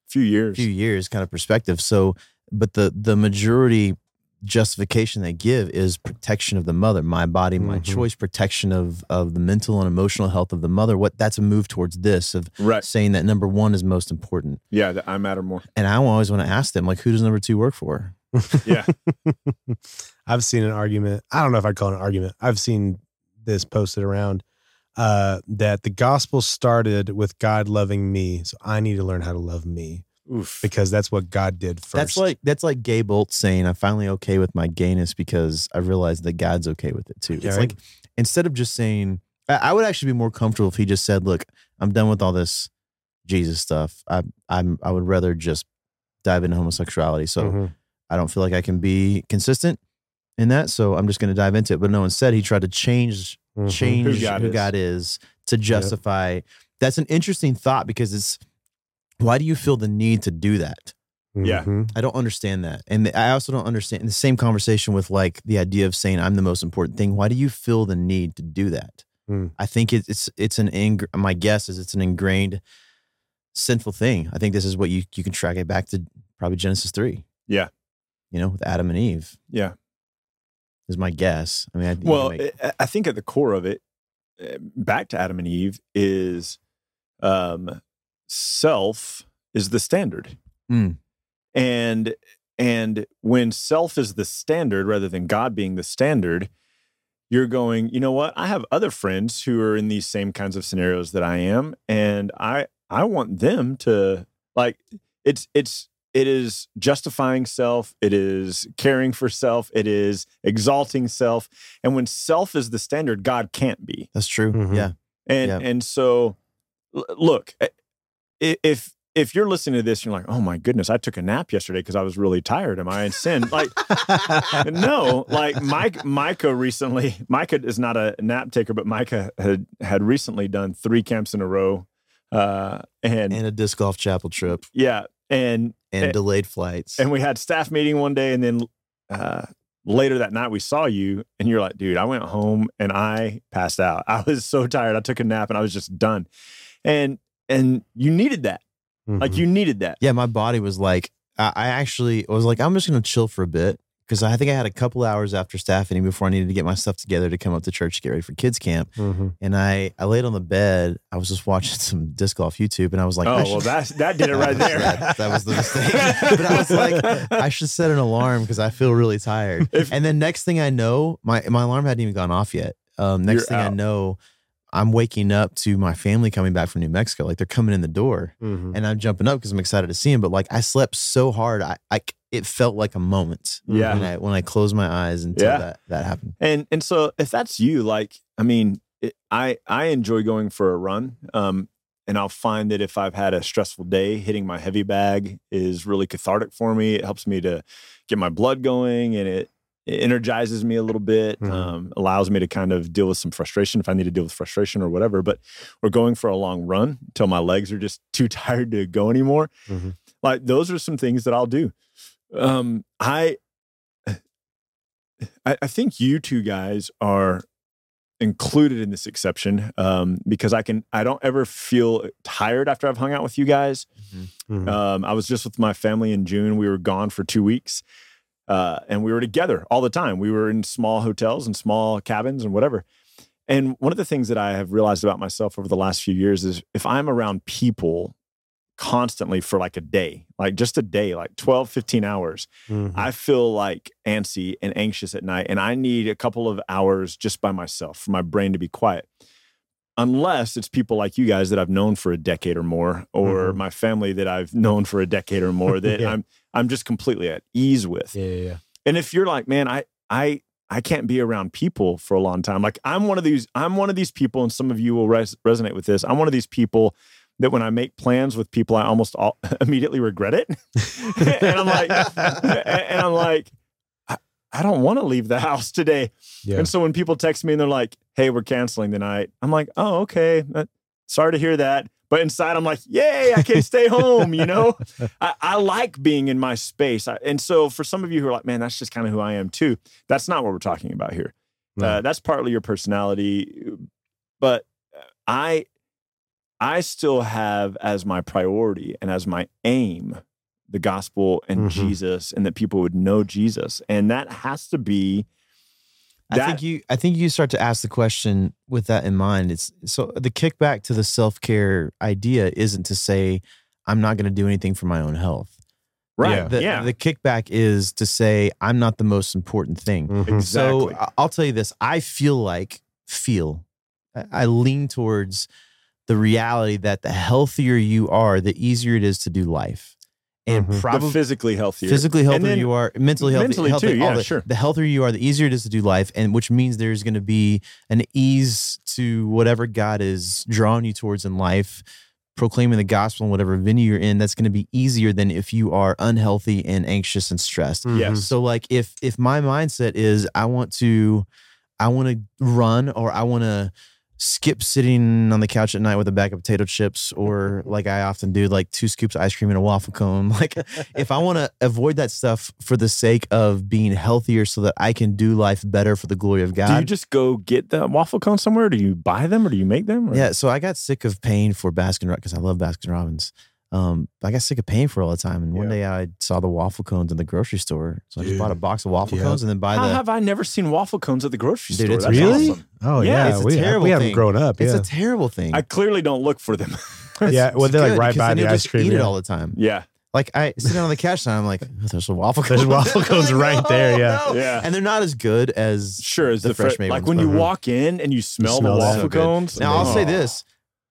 few years. few years kind of perspective. So, but the the majority justification they give is protection of the mother, my body, my Mhm. choice, protection of of the mental and emotional health of the mother. What that's a move towards this of Right. saying that number one is most important. Yeah, that I matter more. And I always want to ask them like, who does number two work for? Yeah. I've seen an argument. I don't know if I'd call it an argument. I've seen this posted around uh, that the gospel started with God loving me. So I need to learn how to love me Oof. because that's what God did first. That's like that's like Gay Bolt saying, "I'm finally okay with my gayness because I realized that God's okay with it too." Yeah, it's right. like instead of just saying, I, I would actually be more comfortable if he just said, "Look, I'm done with all this Jesus stuff. I, I'm I would rather just dive into homosexuality. So Mhm. I don't feel like I can be consistent in that. So I'm just going to dive into it." But no, instead he tried to change Mhm. change Who who God God, is. is to justify. That's an interesting thought because it's why do you feel the need to do that? Yeah. Mhm. I don't understand that. And I also don't understand in the same conversation with like the idea of saying I'm the most important thing. Why do you feel the need to do that? Hmm. I think it, it's it's an ing- my guess is it's an ingrained sinful thing. I think this is what you you can track it back to probably Genesis 3. Yeah. You know, with Adam and Eve Yeah. is my guess. I mean, I, Well, make- I- I think at the core of it, uh, back to Adam and Eve, is um, self is the standard, Mm. and and when self is the standard rather than God being the standard, you're going. You know what? I have other friends who are in these same kinds of scenarios that I am, and I I want them to like. It's it's it is justifying self it is caring for self it is exalting self and when self is the standard god can't be that's true. Mhm. Yeah. and Yeah. and so look i- if if you're listening to this you're like oh my goodness i took a nap yesterday because i was really tired. Am i in sin? Like no like mike micah recently micah is not a nap taker but micah had had recently done three camps in a row uh and, And a disc golf chapel trip. Yeah and and Eh, delayed flights. and we had staff meeting one day and then uh, later that night we saw you and you're like dude i went home and i passed out. I was so tired. I took a nap and i was just done. And and you needed that like Mhm. you needed that yeah, my body was like, I, I actually was like, I'm just going to chill for a bit because I think I had a couple hours after staff meeting before I needed to get my stuff together to come up to church to get ready for kids camp. Mhm. And I, I laid on the bed. I was just watching some disc golf YouTube, and I was like, oh I well that that did it right there that, that was the mistake. but I was like, I should set an alarm because I feel really tired. If- and then next thing I know, my my alarm hadn't even gone off yet. Um, next You're thing I know, I'm waking up to my family coming back from New Mexico. Like they're coming in the door Mhm. and I'm jumping up because I'm excited to see them. But like I slept so hard, I, I it felt like a moment. Yeah. When I when I closed my eyes until Yeah. that that happened. and and so if that's you like i mean it, i i enjoy going for a run um and i'll find that if i've had a stressful day hitting my heavy bag is really cathartic for me it helps me to get my blood going and it, it energizes me a little bit Mhm. um, allows me to kind of deal with some frustration if i need to deal with frustration or whatever but we're going for a long run until my legs are just too tired to go anymore Mhm. like those are some things that i'll do um i I, I think you two guys are included in this exception um, because I can I don't ever feel tired after I've hung out with you guys. Mhm. Um, I was just with my family in June. We were gone for two weeks. Uh, and we were together all the time. We were in small hotels and small cabins and whatever. And one of the things that I have realized about myself over the last few years is if I'm around people constantly for like a day, like just a day, like 12, 15 hours, Mhm. I feel like antsy and anxious at night. And I need a couple of hours just by myself for my brain to be quiet. Unless it's people like you guys that I've known for a decade or more, or Mhm. my family that I've known for a decade or more that Yeah. I'm I'm just completely at ease with. yeah, yeah, yeah. And if you're like, man, I I I can't be around people for a long time. Like I'm one of these I'm one of these people, and some of you will res- resonate with this. I'm one of these people that when I make plans with people, I almost all, immediately regret it, and I'm like, and I'm like, I, I don't want to leave the house today. Yeah. And so when people text me and they're like, "Hey, we're canceling tonight," I'm like, "Oh, okay. Uh, sorry to hear that." But inside, I'm like, "Yay, I can stay home." You know, I, I like being in my space. I, and so for some of you who are like, "Man, that's just kind of who I am too," that's not what we're talking about here. Uh, that's partly your personality, but I, I still have as my priority and as my aim the gospel and Mhm. Jesus, and that people would know Jesus, and that has to be. I That, think you I think you start to ask the question with that in mind. It's so the kickback to the self-care idea isn't to say I'm not going to do anything for my own health. right? The, yeah, the kickback is to say I'm not the most important thing. Mhm. exactly. So I- I'll tell you this: I feel like feel. I- I lean towards the reality that the healthier you are, the easier it is to do life, and Mhm. The the probably physically healthier, physically And healthier you are, mentally healthy, mentally healthy, too, all yeah, the, sure. The healthier you are, the easier it is to do life, and which means there's going to be an ease to whatever God is drawing you towards in life. Proclaiming the gospel in whatever venue you're in, that's going to be easier than if you are unhealthy and anxious and stressed. Mhm. Yes. So like if if my mindset is I want to I want to run or I want to skip sitting on the couch at night with a bag of potato chips or like I often do like two scoops of ice cream and a waffle cone like if I want to avoid that stuff for the sake of being healthier so that I can do life better for the glory of God do you just go get the waffle cone somewhere? Do you buy them or do you make them? or- yeah, so I got sick of paying for Baskin Robbins because I love Baskin Robbins. Um, I got sick of paying for it all the time, and one Yeah. day I saw the waffle cones in the grocery store, so I just Dude. bought a box of waffle Yeah. cones and then buy How the. have I never seen waffle cones at the grocery Dude, store? it's That's really? awesome. Oh Yeah, yeah, it's a we, terrible we haven't thing. grown up. It's a terrible thing. I clearly don't look for them. Yeah, well, they're like right by the you'll ice just cream, Eat it all the time. yeah, Like I sit down on the couch and I'm like, oh, there's a waffle cone. There's waffle cones right there, yeah. no. yeah. And they're not as good as Sure, as the the, fresh fresh made like ones, when you walk in and you smell, smell the waffle So cones. Now I'll say oh, this: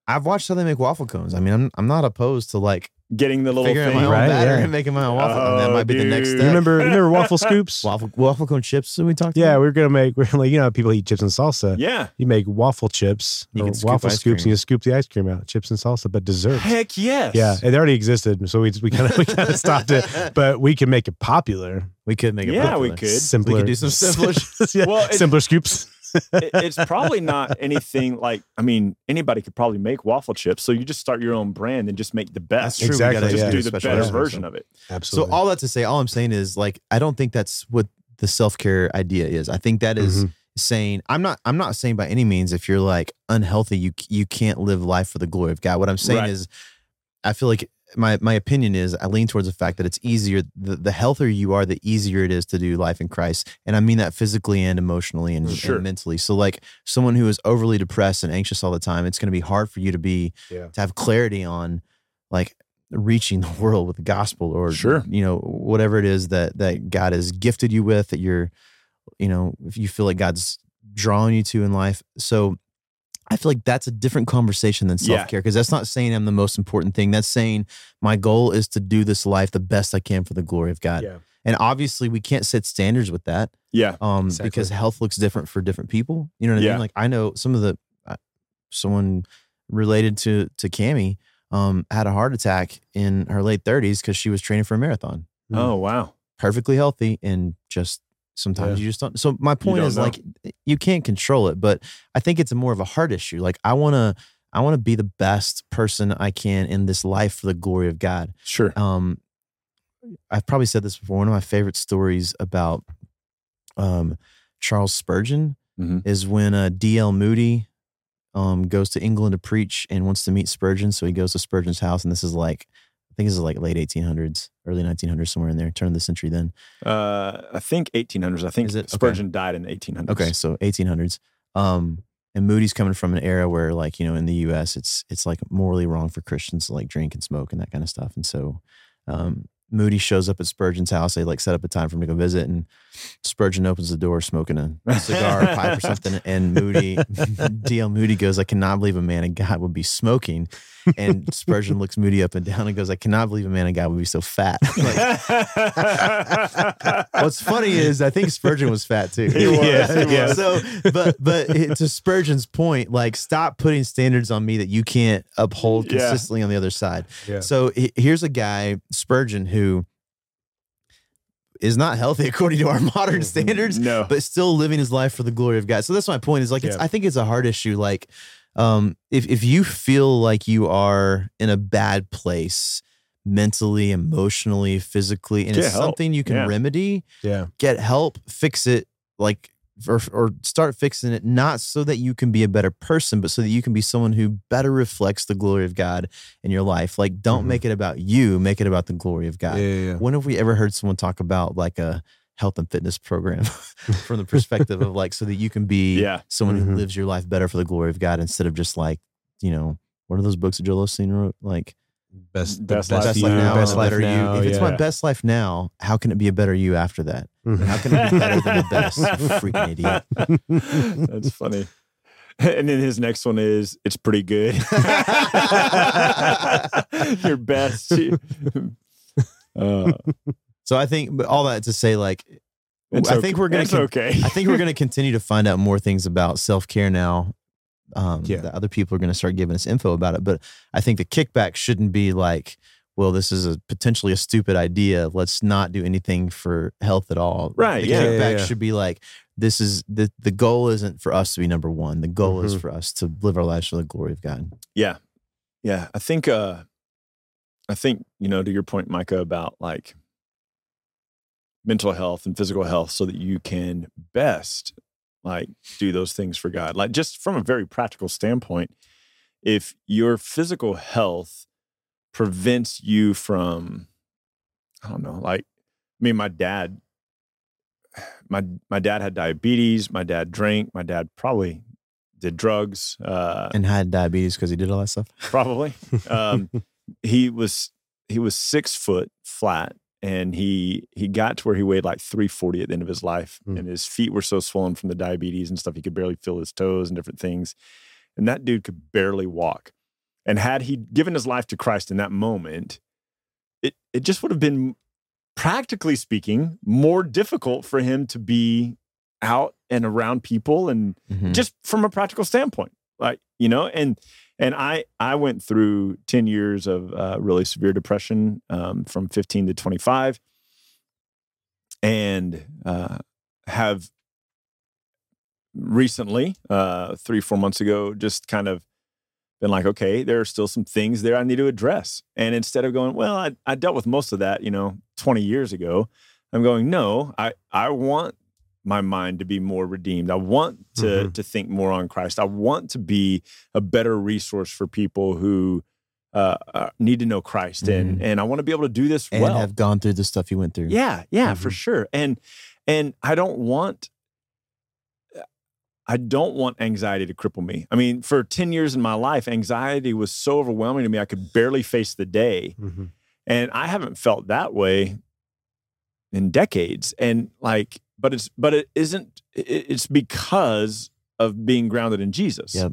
I've watched how they make waffle cones. I mean, I'm I'm not opposed to like getting the little figuring thing. my own Right, batter yeah. and making my own waffle. and that Oh, might be the next dude. You remember? You remember waffle scoops? waffle waffle cone chips that we talked Yeah, about? we are gonna make. We're like, you know, how people eat chips and salsa. Yeah, You make waffle chips, You or can scoop waffle scoops, cream. and you scoop the ice cream out, chips and salsa, but dessert. heck yes. Yeah, it already existed, so we we kind of we kind of stopped it, but we can make it popular. we could make it. Yeah, we popular. could. Simpler. do some simpler- yeah, Well, it- simpler scoops. It- it's probably not anything like. I mean, anybody could probably make waffle chips. So you just start your own brand and just make the best. That's true. Exactly, We gotta Just yeah. do a the special better recipe. version of it. Absolutely. So all that to say, all I'm saying is like I don't think that's what the self care idea is. I think that is Mhm. saying I'm not I'm not saying by any means if you're like unhealthy you you can't live life for the glory of God. What I'm saying Right. is I feel like my my opinion is I lean towards the fact that it's easier the, the healthier you are the easier it is to do life in Christ. And I mean that physically and emotionally and, and mentally. So like someone who is overly depressed and anxious all the time, it's going to be hard for you to be Yeah. to have clarity on like reaching the world with the gospel or Sure. you know whatever it is that that God has gifted you with that you're you know if you feel like God's drawing you to in life so I feel like that's a different conversation than self-care because that's not saying I'm the most important thing that's saying my goal is to do this life the best I can for the glory of God Yeah. and obviously we can't set standards with that Yeah. um Exactly. because health looks different for different people you know what I Yeah. mean like I know some of the uh, someone related to to Cami um had a heart attack in her late 30s because she was training for a marathon Mm. Oh wow. perfectly healthy and just sometimes Yeah. you just don't so my point is know. like you can't control it but i think it's more of a heart issue like i want to i want to be the best person i can in this life for the glory of god Sure. um i've probably said this before one of my favorite stories about um charles spurgeon Mhm. is when uh dl moody um goes to england to preach and wants to meet spurgeon so he goes to spurgeon's house and this is like think this is like late 1800s, early 1900s, somewhere in there, turn of the century. Then Uh, I think 1800s. I think Is it? Okay. Spurgeon died in the 1800s. okay, so 1800s. Um, and Moody's coming from an era where, like you know, in the U.S., it's it's like morally wrong for Christians to like drink and smoke and that kind of stuff. And so, um, Moody shows up at Spurgeon's house. They like set up a time for him to go visit, and Spurgeon opens the door smoking a cigar or pipe or something. And Moody, D.L. Moody goes, I cannot believe a man of God would be smoking. And Spurgeon looks Moody up and down and goes, I cannot believe a man of God would be so fat. Like, what's funny is I think Spurgeon was fat too. He was, Yeah, he yeah. was. So, but but to Spurgeon's point, like stop putting standards on me that you can't uphold Yeah. consistently on the other side. Yeah. So here's a guy, Spurgeon, who is not healthy according to our modern standards, No. but still living his life for the glory of God. So that's my point. Is like it's Yeah. I think it's a hard issue. Like, um, if if you feel like you are in a bad place mentally, emotionally, physically, and Get it's help. something you can Yeah. remedy, Yeah. get help, fix it, like or, or start fixing it, not so that you can be a better person, but so that you can be someone who better reflects the glory of God in your life. Like, don't Mhm. make it about you, make it about the glory of God. yeah, yeah. When have we ever heard someone talk about like a health and fitness program from the perspective of like so that you can be Yeah. someone who Mhm. lives your life better for the glory of God instead of just like, you know, what are those books that Joel Osteen wrote? Like Best, the Best best, life best life now, best life better now. you. If it's my best life now, how can it be a better you after that? How can it be better than the best? Freaking idiot. That's funny. And then his next one is it's pretty good. Your best. Uh, So I think, but all that to say, like, it's I think we're gonna It's con- okay. I think we're going to continue to find out more things about self care now. Um, Yeah. that other people are going to start giving us info about it. But I think the kickback shouldn't be like, well, this is a potentially a stupid idea. Let's not do anything for health at all. Right, The yeah. Kickback yeah, yeah. should be like, this is the the goal isn't for us to be number one. The goal is Mhm. for us to live our lives for the glory of God. Yeah. Yeah. I think uh I think, you know, to your point, Micah, about like mental health and physical health so that you can best like do those things for God. Like just from a very practical standpoint, if your physical health prevents you from I don't know, like I mean my dad my my dad had diabetes, my dad drank, my dad probably did drugs. Uh And had diabetes because he did all that stuff. probably. Um, he was he was six foot flat, and he he got to where he weighed like three forty at the end of his life, Hmm. and his feet were so swollen from the diabetes and stuff he could barely feel his toes and different things, and that dude could barely walk. And had he given his life to Christ in that moment, it it just would have been, practically speaking, more difficult for him to be out and around people and Mhm. just from a practical standpoint like you know and and i i went through 10 years of uh, really severe depression um, from 15 to 25 and uh, have recently uh, three four months ago just kind of been like okay there are still some things there i need to address. And instead of going well i, I dealt with most of that you know 20 years ago i'm going no i i want my mind to be more redeemed. I want to Mhm. to think more on Christ. I want to be a better resource for people who uh, uh, need to know Christ, and and I want to be able to do this and well. have gone through the stuff you went through. yeah, yeah, for Mhm. sure. And and I don't want. I don't want anxiety to cripple me. I mean, for 10 years in my life, anxiety was so overwhelming to me, I could barely face the day. Mhm. And I haven't felt that way in decades. And like, but it's but it isn't. It's because of being grounded in Jesus. Yep.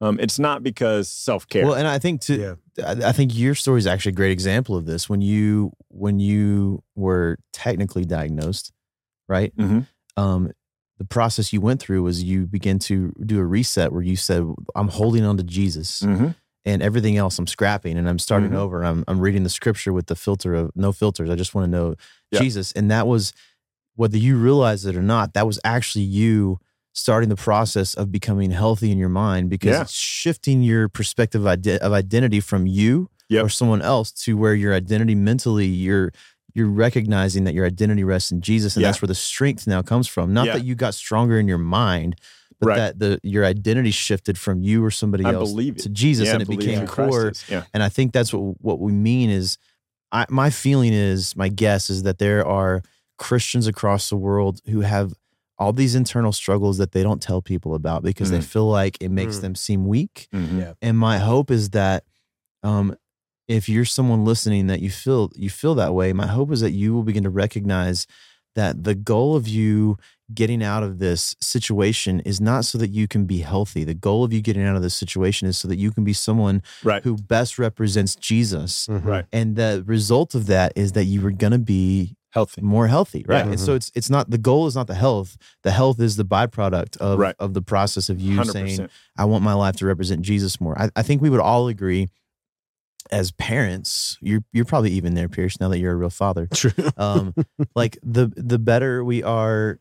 Um, it's not because self care. Well, and I think to Yeah. I I think your story is actually a great example of this. When you when you were technically diagnosed, right? Mhm. Um, the process you went through was you began to do a reset where you said, "I'm holding on to Jesus, Mhm. And everything else I'm scrapping, and I'm starting Mhm. over. I'm I'm reading the scripture with the filter of no filters. I just want to know Yeah. Jesus." And that was whether you realize it or not. That was actually you starting the process of becoming healthy in your mind because Yeah. it's shifting your perspective of ide- of identity from you Yep. or someone else to where your identity mentally you're you're recognizing that your identity rests in Jesus and Yeah. that's where the strength now comes from not that you got stronger in your mind but Right. that the your identity shifted from you or somebody I else to Jesus, yeah, and it became core. Yeah. And I think that's what what we mean is, I, my feeling is, my guess is that there are Christians across the world who have all these internal struggles that they don't tell people about because they Mhm. feel like it makes Mm. them seem weak. Mhm. Yeah. And my hope is that, um, if you're someone listening that you feel you feel that way, my hope is that you will begin to recognize that the goal of you getting out of this situation is not so that you can be healthy. The goal of you getting out of this situation is so that you can be someone Right. who best represents Jesus. Mhm. Right. And the result of that is that you are going to be Healthy. more healthy, right? Yeah. And so it's it's not the goal is not the health. The health is the byproduct of Right. of the process of you Hundred saying. I want my life to represent Jesus more. I, I think we would all agree as parents, you're you're probably even there, Pierce, now that you're a real father. True. Um, like the the better we are,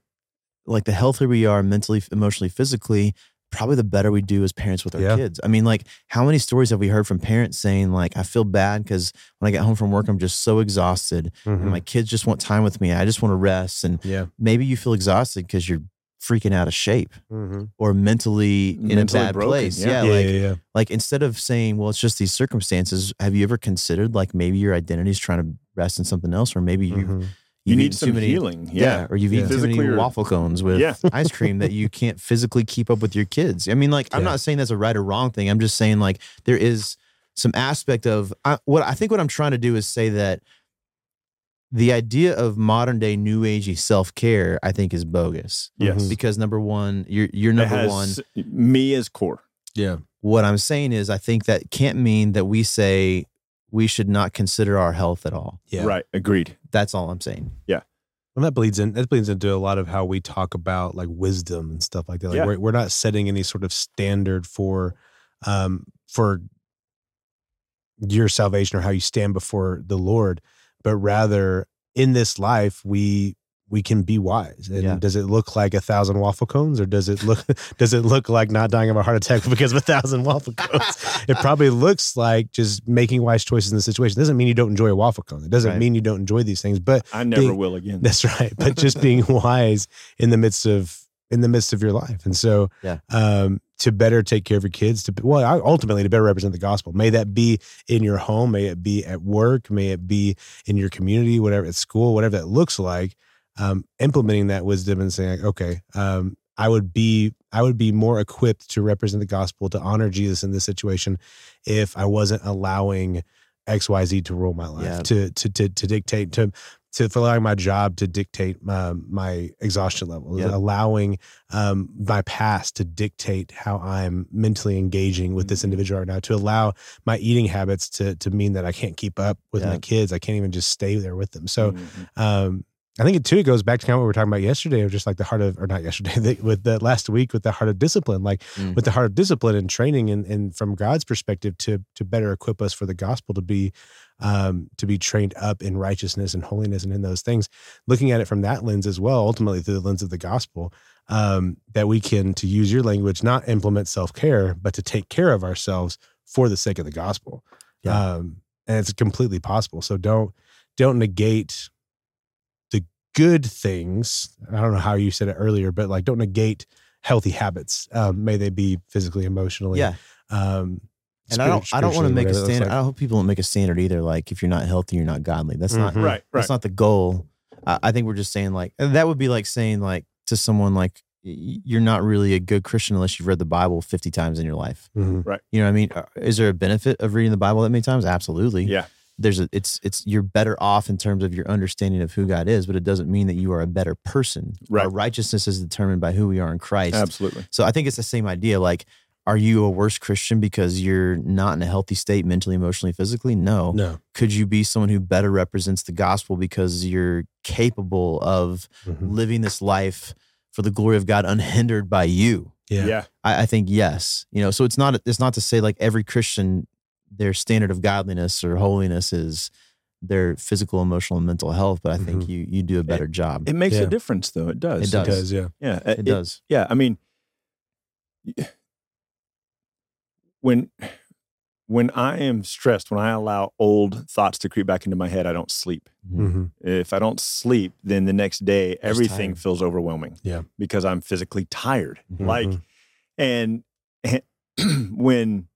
like the healthier we are mentally, emotionally, physically, probably the better we do as parents with our Yeah. kids. I mean, like how many stories have we heard from parents saying, like, I feel bad because when I get home from work, I'm just so exhausted and Mhm. my kids just want time with me. I just want to rest. And Yeah. maybe you feel exhausted because you're freaking out of shape Mhm. or mentally in Mentally a bad broken, place. yeah. Yeah, Yeah, like yeah, yeah. like instead of saying, well, it's just these circumstances, have you ever considered like maybe your identity is trying to rest in something else, or maybe you Mhm. You you've need eaten some too many, healing. yeah. Yeah. or you've Yeah. eaten too many or- waffle cones with Yeah. ice cream that you can't physically keep up with your kids. I mean, like I'm not saying that's a right or wrong thing. I'm just saying like there is some aspect of I, what I think what I'm trying to do is say that the idea of modern day new agey self care I think is bogus Yes. Mhm. because number one, you're you're number has one. Me as core. Yeah. What I'm saying is, I think that can't mean that we say we should not consider our health at all. Yeah. Right. Agreed. That's all I'm saying. Yeah. And that bleeds in. That bleeds into a lot of how we talk about like wisdom and stuff like that. Like Yeah. we're, we're not setting any sort of standard for, um, for your salvation or how you stand before the Lord, but rather in this life we we can be wise. And Yeah. does it look like a thousand waffle cones, or does it look does it look like not dying of a heart attack because of a thousand waffle cones? it probably looks like just making wise choices in the situation. Doesn't mean you don't enjoy a waffle cone. It doesn't Right. mean you don't enjoy these things, but I never Being- will again. that's right. But just being wise in the midst of in the midst of your life, and so Yeah. um, to better take care of your kids, to well, ultimately to better represent the gospel. May that be in your home, may it be at work, may it be in your community, whatever at school, whatever that looks like. Um, implementing that wisdom and saying, like, okay, um, I would be I would be more equipped to represent the gospel to honor Jesus in this situation if I wasn't allowing X Y Z to rule my life Yeah. to to to to dictate to to for allowing my job to dictate um, my exhaustion level, Yeah. allowing um, my past to dictate how I'm mentally engaging with Mm-hmm. this individual right now, to allow my eating habits to to mean that I can't keep up with Yeah. my kids. I can't even just stay there with them. So Mhm. um, I think it too it goes back to kind of what we were talking about yesterday, of just like the heart of, or not yesterday, the, with the last week with the heart of discipline, like Mm. with the heart of discipline and training, and, and from God's perspective to to better equip us for the gospel to be um, to be trained up in righteousness and holiness and in those things. Looking at it from that lens as well, ultimately through the lens of the gospel, um, that we can, to use your language, not implement self care, but to take care of ourselves for the sake of the gospel. Yeah. Um, and it's completely possible. So don't don't negate the good things. I don't know how you said it earlier, but like don't negate healthy habits. Um, may they be physically, emotionally. Yeah. Um, And I don't I don't want to make a whatever that looks standard. like. I hope people don't make a standard either. Like if you're not healthy, you're not godly. That's not Mhm. Right. Right. that's not the goal. I, I think we're just saying like that would be like saying like to someone like you're not really a good Christian unless you've read the Bible 50 times in your life. Mhm. You know what I mean? Uh, Is there a benefit of reading the Bible that many times? Absolutely. Yeah. There's a it's it's you're better off in terms of your understanding of who God is, but it doesn't mean that you are a better person. Right. Our righteousness is determined by who we are in Christ. Absolutely. So I think it's the same idea. Like, are you a worse Christian because you're not in a healthy state mentally, emotionally, physically? No. No. Could you be someone who better represents the gospel because you're capable of Mhm. living this life for the glory of God unhindered by you? Yeah. Yeah. I, I think yes. You know, so it's not it's not to say like every Christian their standard of godliness or holiness is their physical, emotional, and mental health, but I think Mhm. you you do a better job. It makes Yeah. a difference, though. It does. It does. It does. Yeah. Yeah. It does. Yeah. I mean, when when I am stressed, when I allow old thoughts to creep back into my head, I don't sleep. Mhm. hmm If I don't sleep, then the next day everything tired. feels overwhelming. Yeah. Because I'm physically tired. Mhm. Like. And, and when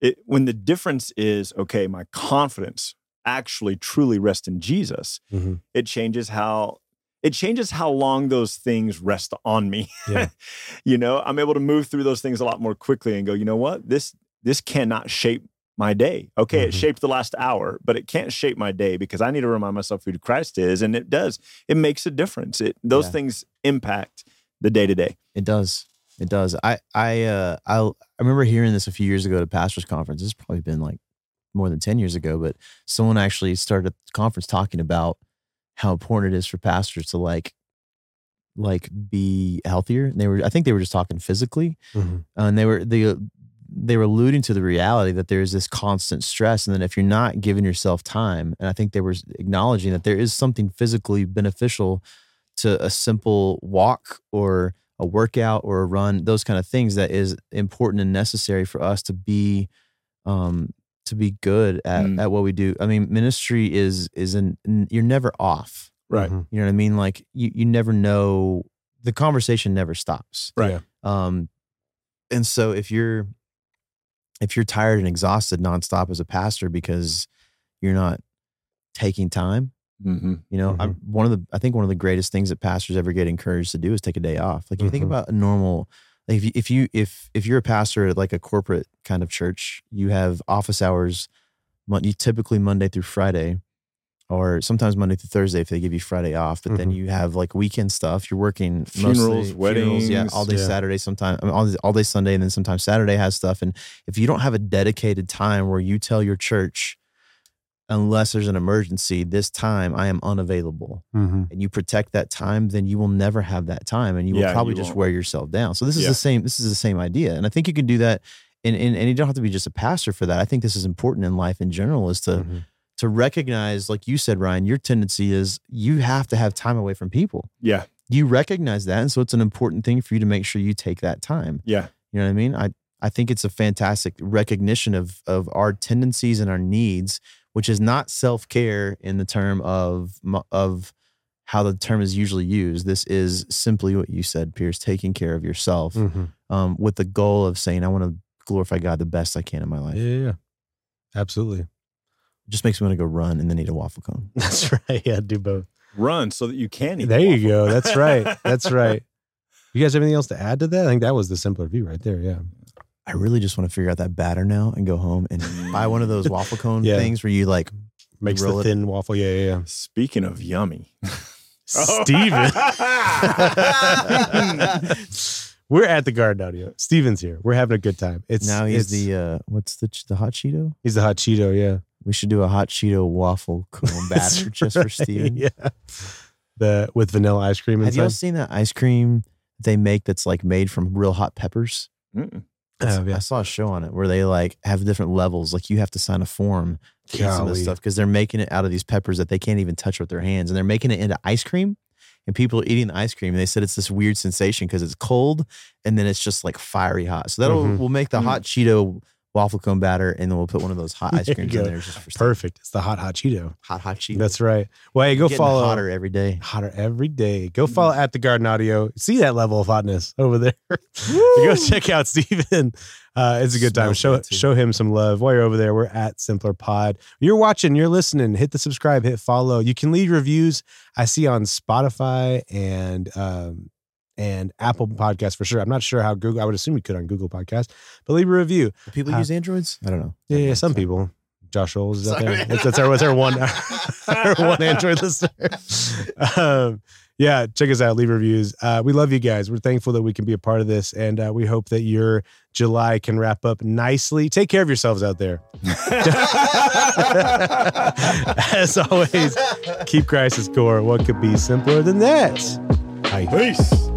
it when the difference is okay, my confidence actually truly rests in Jesus, Mhm. it changes how it changes how long those things rest on me. Yeah. you know, I'm able to move through those things a lot more quickly and go, you know what? This this cannot shape my day. Okay, it Mhm. shaped the last hour, but it can't shape my day because I need to remind myself who Christ is, and it does. It makes a difference. It those Yeah. things impact the day to day. It does. It does. I I uh I I remember hearing this a few years ago at a pastors conference. This has probably been like more than 10 years ago, but someone actually started a conference talking about how important it is for pastors to like like be healthier. And they were I think they were just talking physically. Mhm. Uh, and they were they they were alluding to the reality that there's this constant stress and then if you're not giving yourself time and i think they were acknowledging that there is something physically beneficial to a simple walk or a workout or a run those kind of things that is important and necessary for us to be um to be good at, Mm. at what we do i mean ministry is is an you're never off Right. Mhm. you know what i mean like you you never know the conversation never stops Right. Yeah. um, and so if you're if you're tired and exhausted nonstop as a pastor because you're not taking time, Mm-hmm. you know, I'm one of the I think one of the greatest things that pastors ever get encouraged to do is take a day off. Like if you think Mhm. about a normal like if you, if you if if you're a pastor at like a corporate kind of church, you have office hours you typically Monday through Friday or sometimes Monday through Thursday if they give you Friday off, but then Mhm. you have like weekend stuff. You're working Funerals, mostly, yeah, all day weddings. Yeah. Saturday, sometimes I mean, all, day- all day Sunday, and then sometimes Saturday has stuff. And if you don't have a dedicated time where you tell your church, unless there's an emergency, this time I am unavailable, Mhm. and you protect that time, then you will never have that time, and you Yeah, will probably you just won't. wear yourself down. So this is Yeah. the same. This is the same idea, and I think you can do that. And, and, and you don't have to be just a pastor for that. I think this is important in life in general is to Mhm. to recognize, like you said, Ryan, your tendency is you have to have time away from people. Yeah. You recognize that. And so it's an important thing for you to make sure you take that time. Yeah. You know what I mean? I, I think it's a fantastic recognition of of our tendencies and our needs, which is not self care in the term of of how the term is usually used. This is simply what you said, Pierce, taking care of yourself Mhm. um, with the goal of saying, I want to glorify God the best I can in my life. Yeah, yeah, yeah. Absolutely. It just makes me want to go run and then eat a waffle cone. That's right. Yeah, do both. Run so that you can eat. There the you go. That's right. That's right. You guys have anything else to add to that? I think that was the simpler view right there. Yeah. I really just want to figure out that batter now and go home and buy one of those waffle cone Yeah. things where you like Makes roll the it. thin waffle. Yeah, yeah, yeah. Speaking of yummy, Steven. We're at the garden audio. Steven's here. We're having a good time. It's now he's it's- the uh what's the the hot Cheeto? he's the hot Cheeto. Yeah, We should do a hot Cheeto waffle cone That's batter just for right. Steven. Yeah, the with vanilla ice cream Have y'all seen that ice cream they make that's like made from real hot peppers? Mm-mm. I yeah. I saw a show on it where they like have different levels. Like you have to sign a form to eat some of this stuff because they're making it out of these peppers that they can't even touch with their hands, and they're making it into ice cream. And people are eating the ice cream. And they said it's this weird sensation because it's cold and then it's just like fiery hot. So that'll Mhm. we'll make the Mm. hot Cheeto waffle cone batter, and then we'll put one of those hot ice There creams in there just for. Perfect. It's the hot hot Cheeto. hot hot Cheeto. That's right. Well, hey, go Getting follow hotter every day. hotter every day. Go follow at the Garden Audio. See that level of hotness over there. go check out Steven. Uh, it's a good time. Show too. show him some love while you're over there. We're at Simpler Pod. You're watching. You're listening. Hit the subscribe. Hit follow. You can leave reviews. I see on Spotify and um, and Apple Podcasts for sure. I'm not sure how Google. I would assume you could on Google Podcast, but leave a review. Do people Uh, use Androids? I don't know. Yeah, yeah. Some Sorry. people. Josh Scholes is out there. That's, that's our, that's our one, our one Android listener. Um, yeah, check us out. Leave reviews. Uh, we love you guys. We're thankful that we can be a part of this, and uh, we hope that your July can wrap up nicely. Take care of yourselves out there. As always, keep Christ as core. What could be simpler than that? Bye. Peace.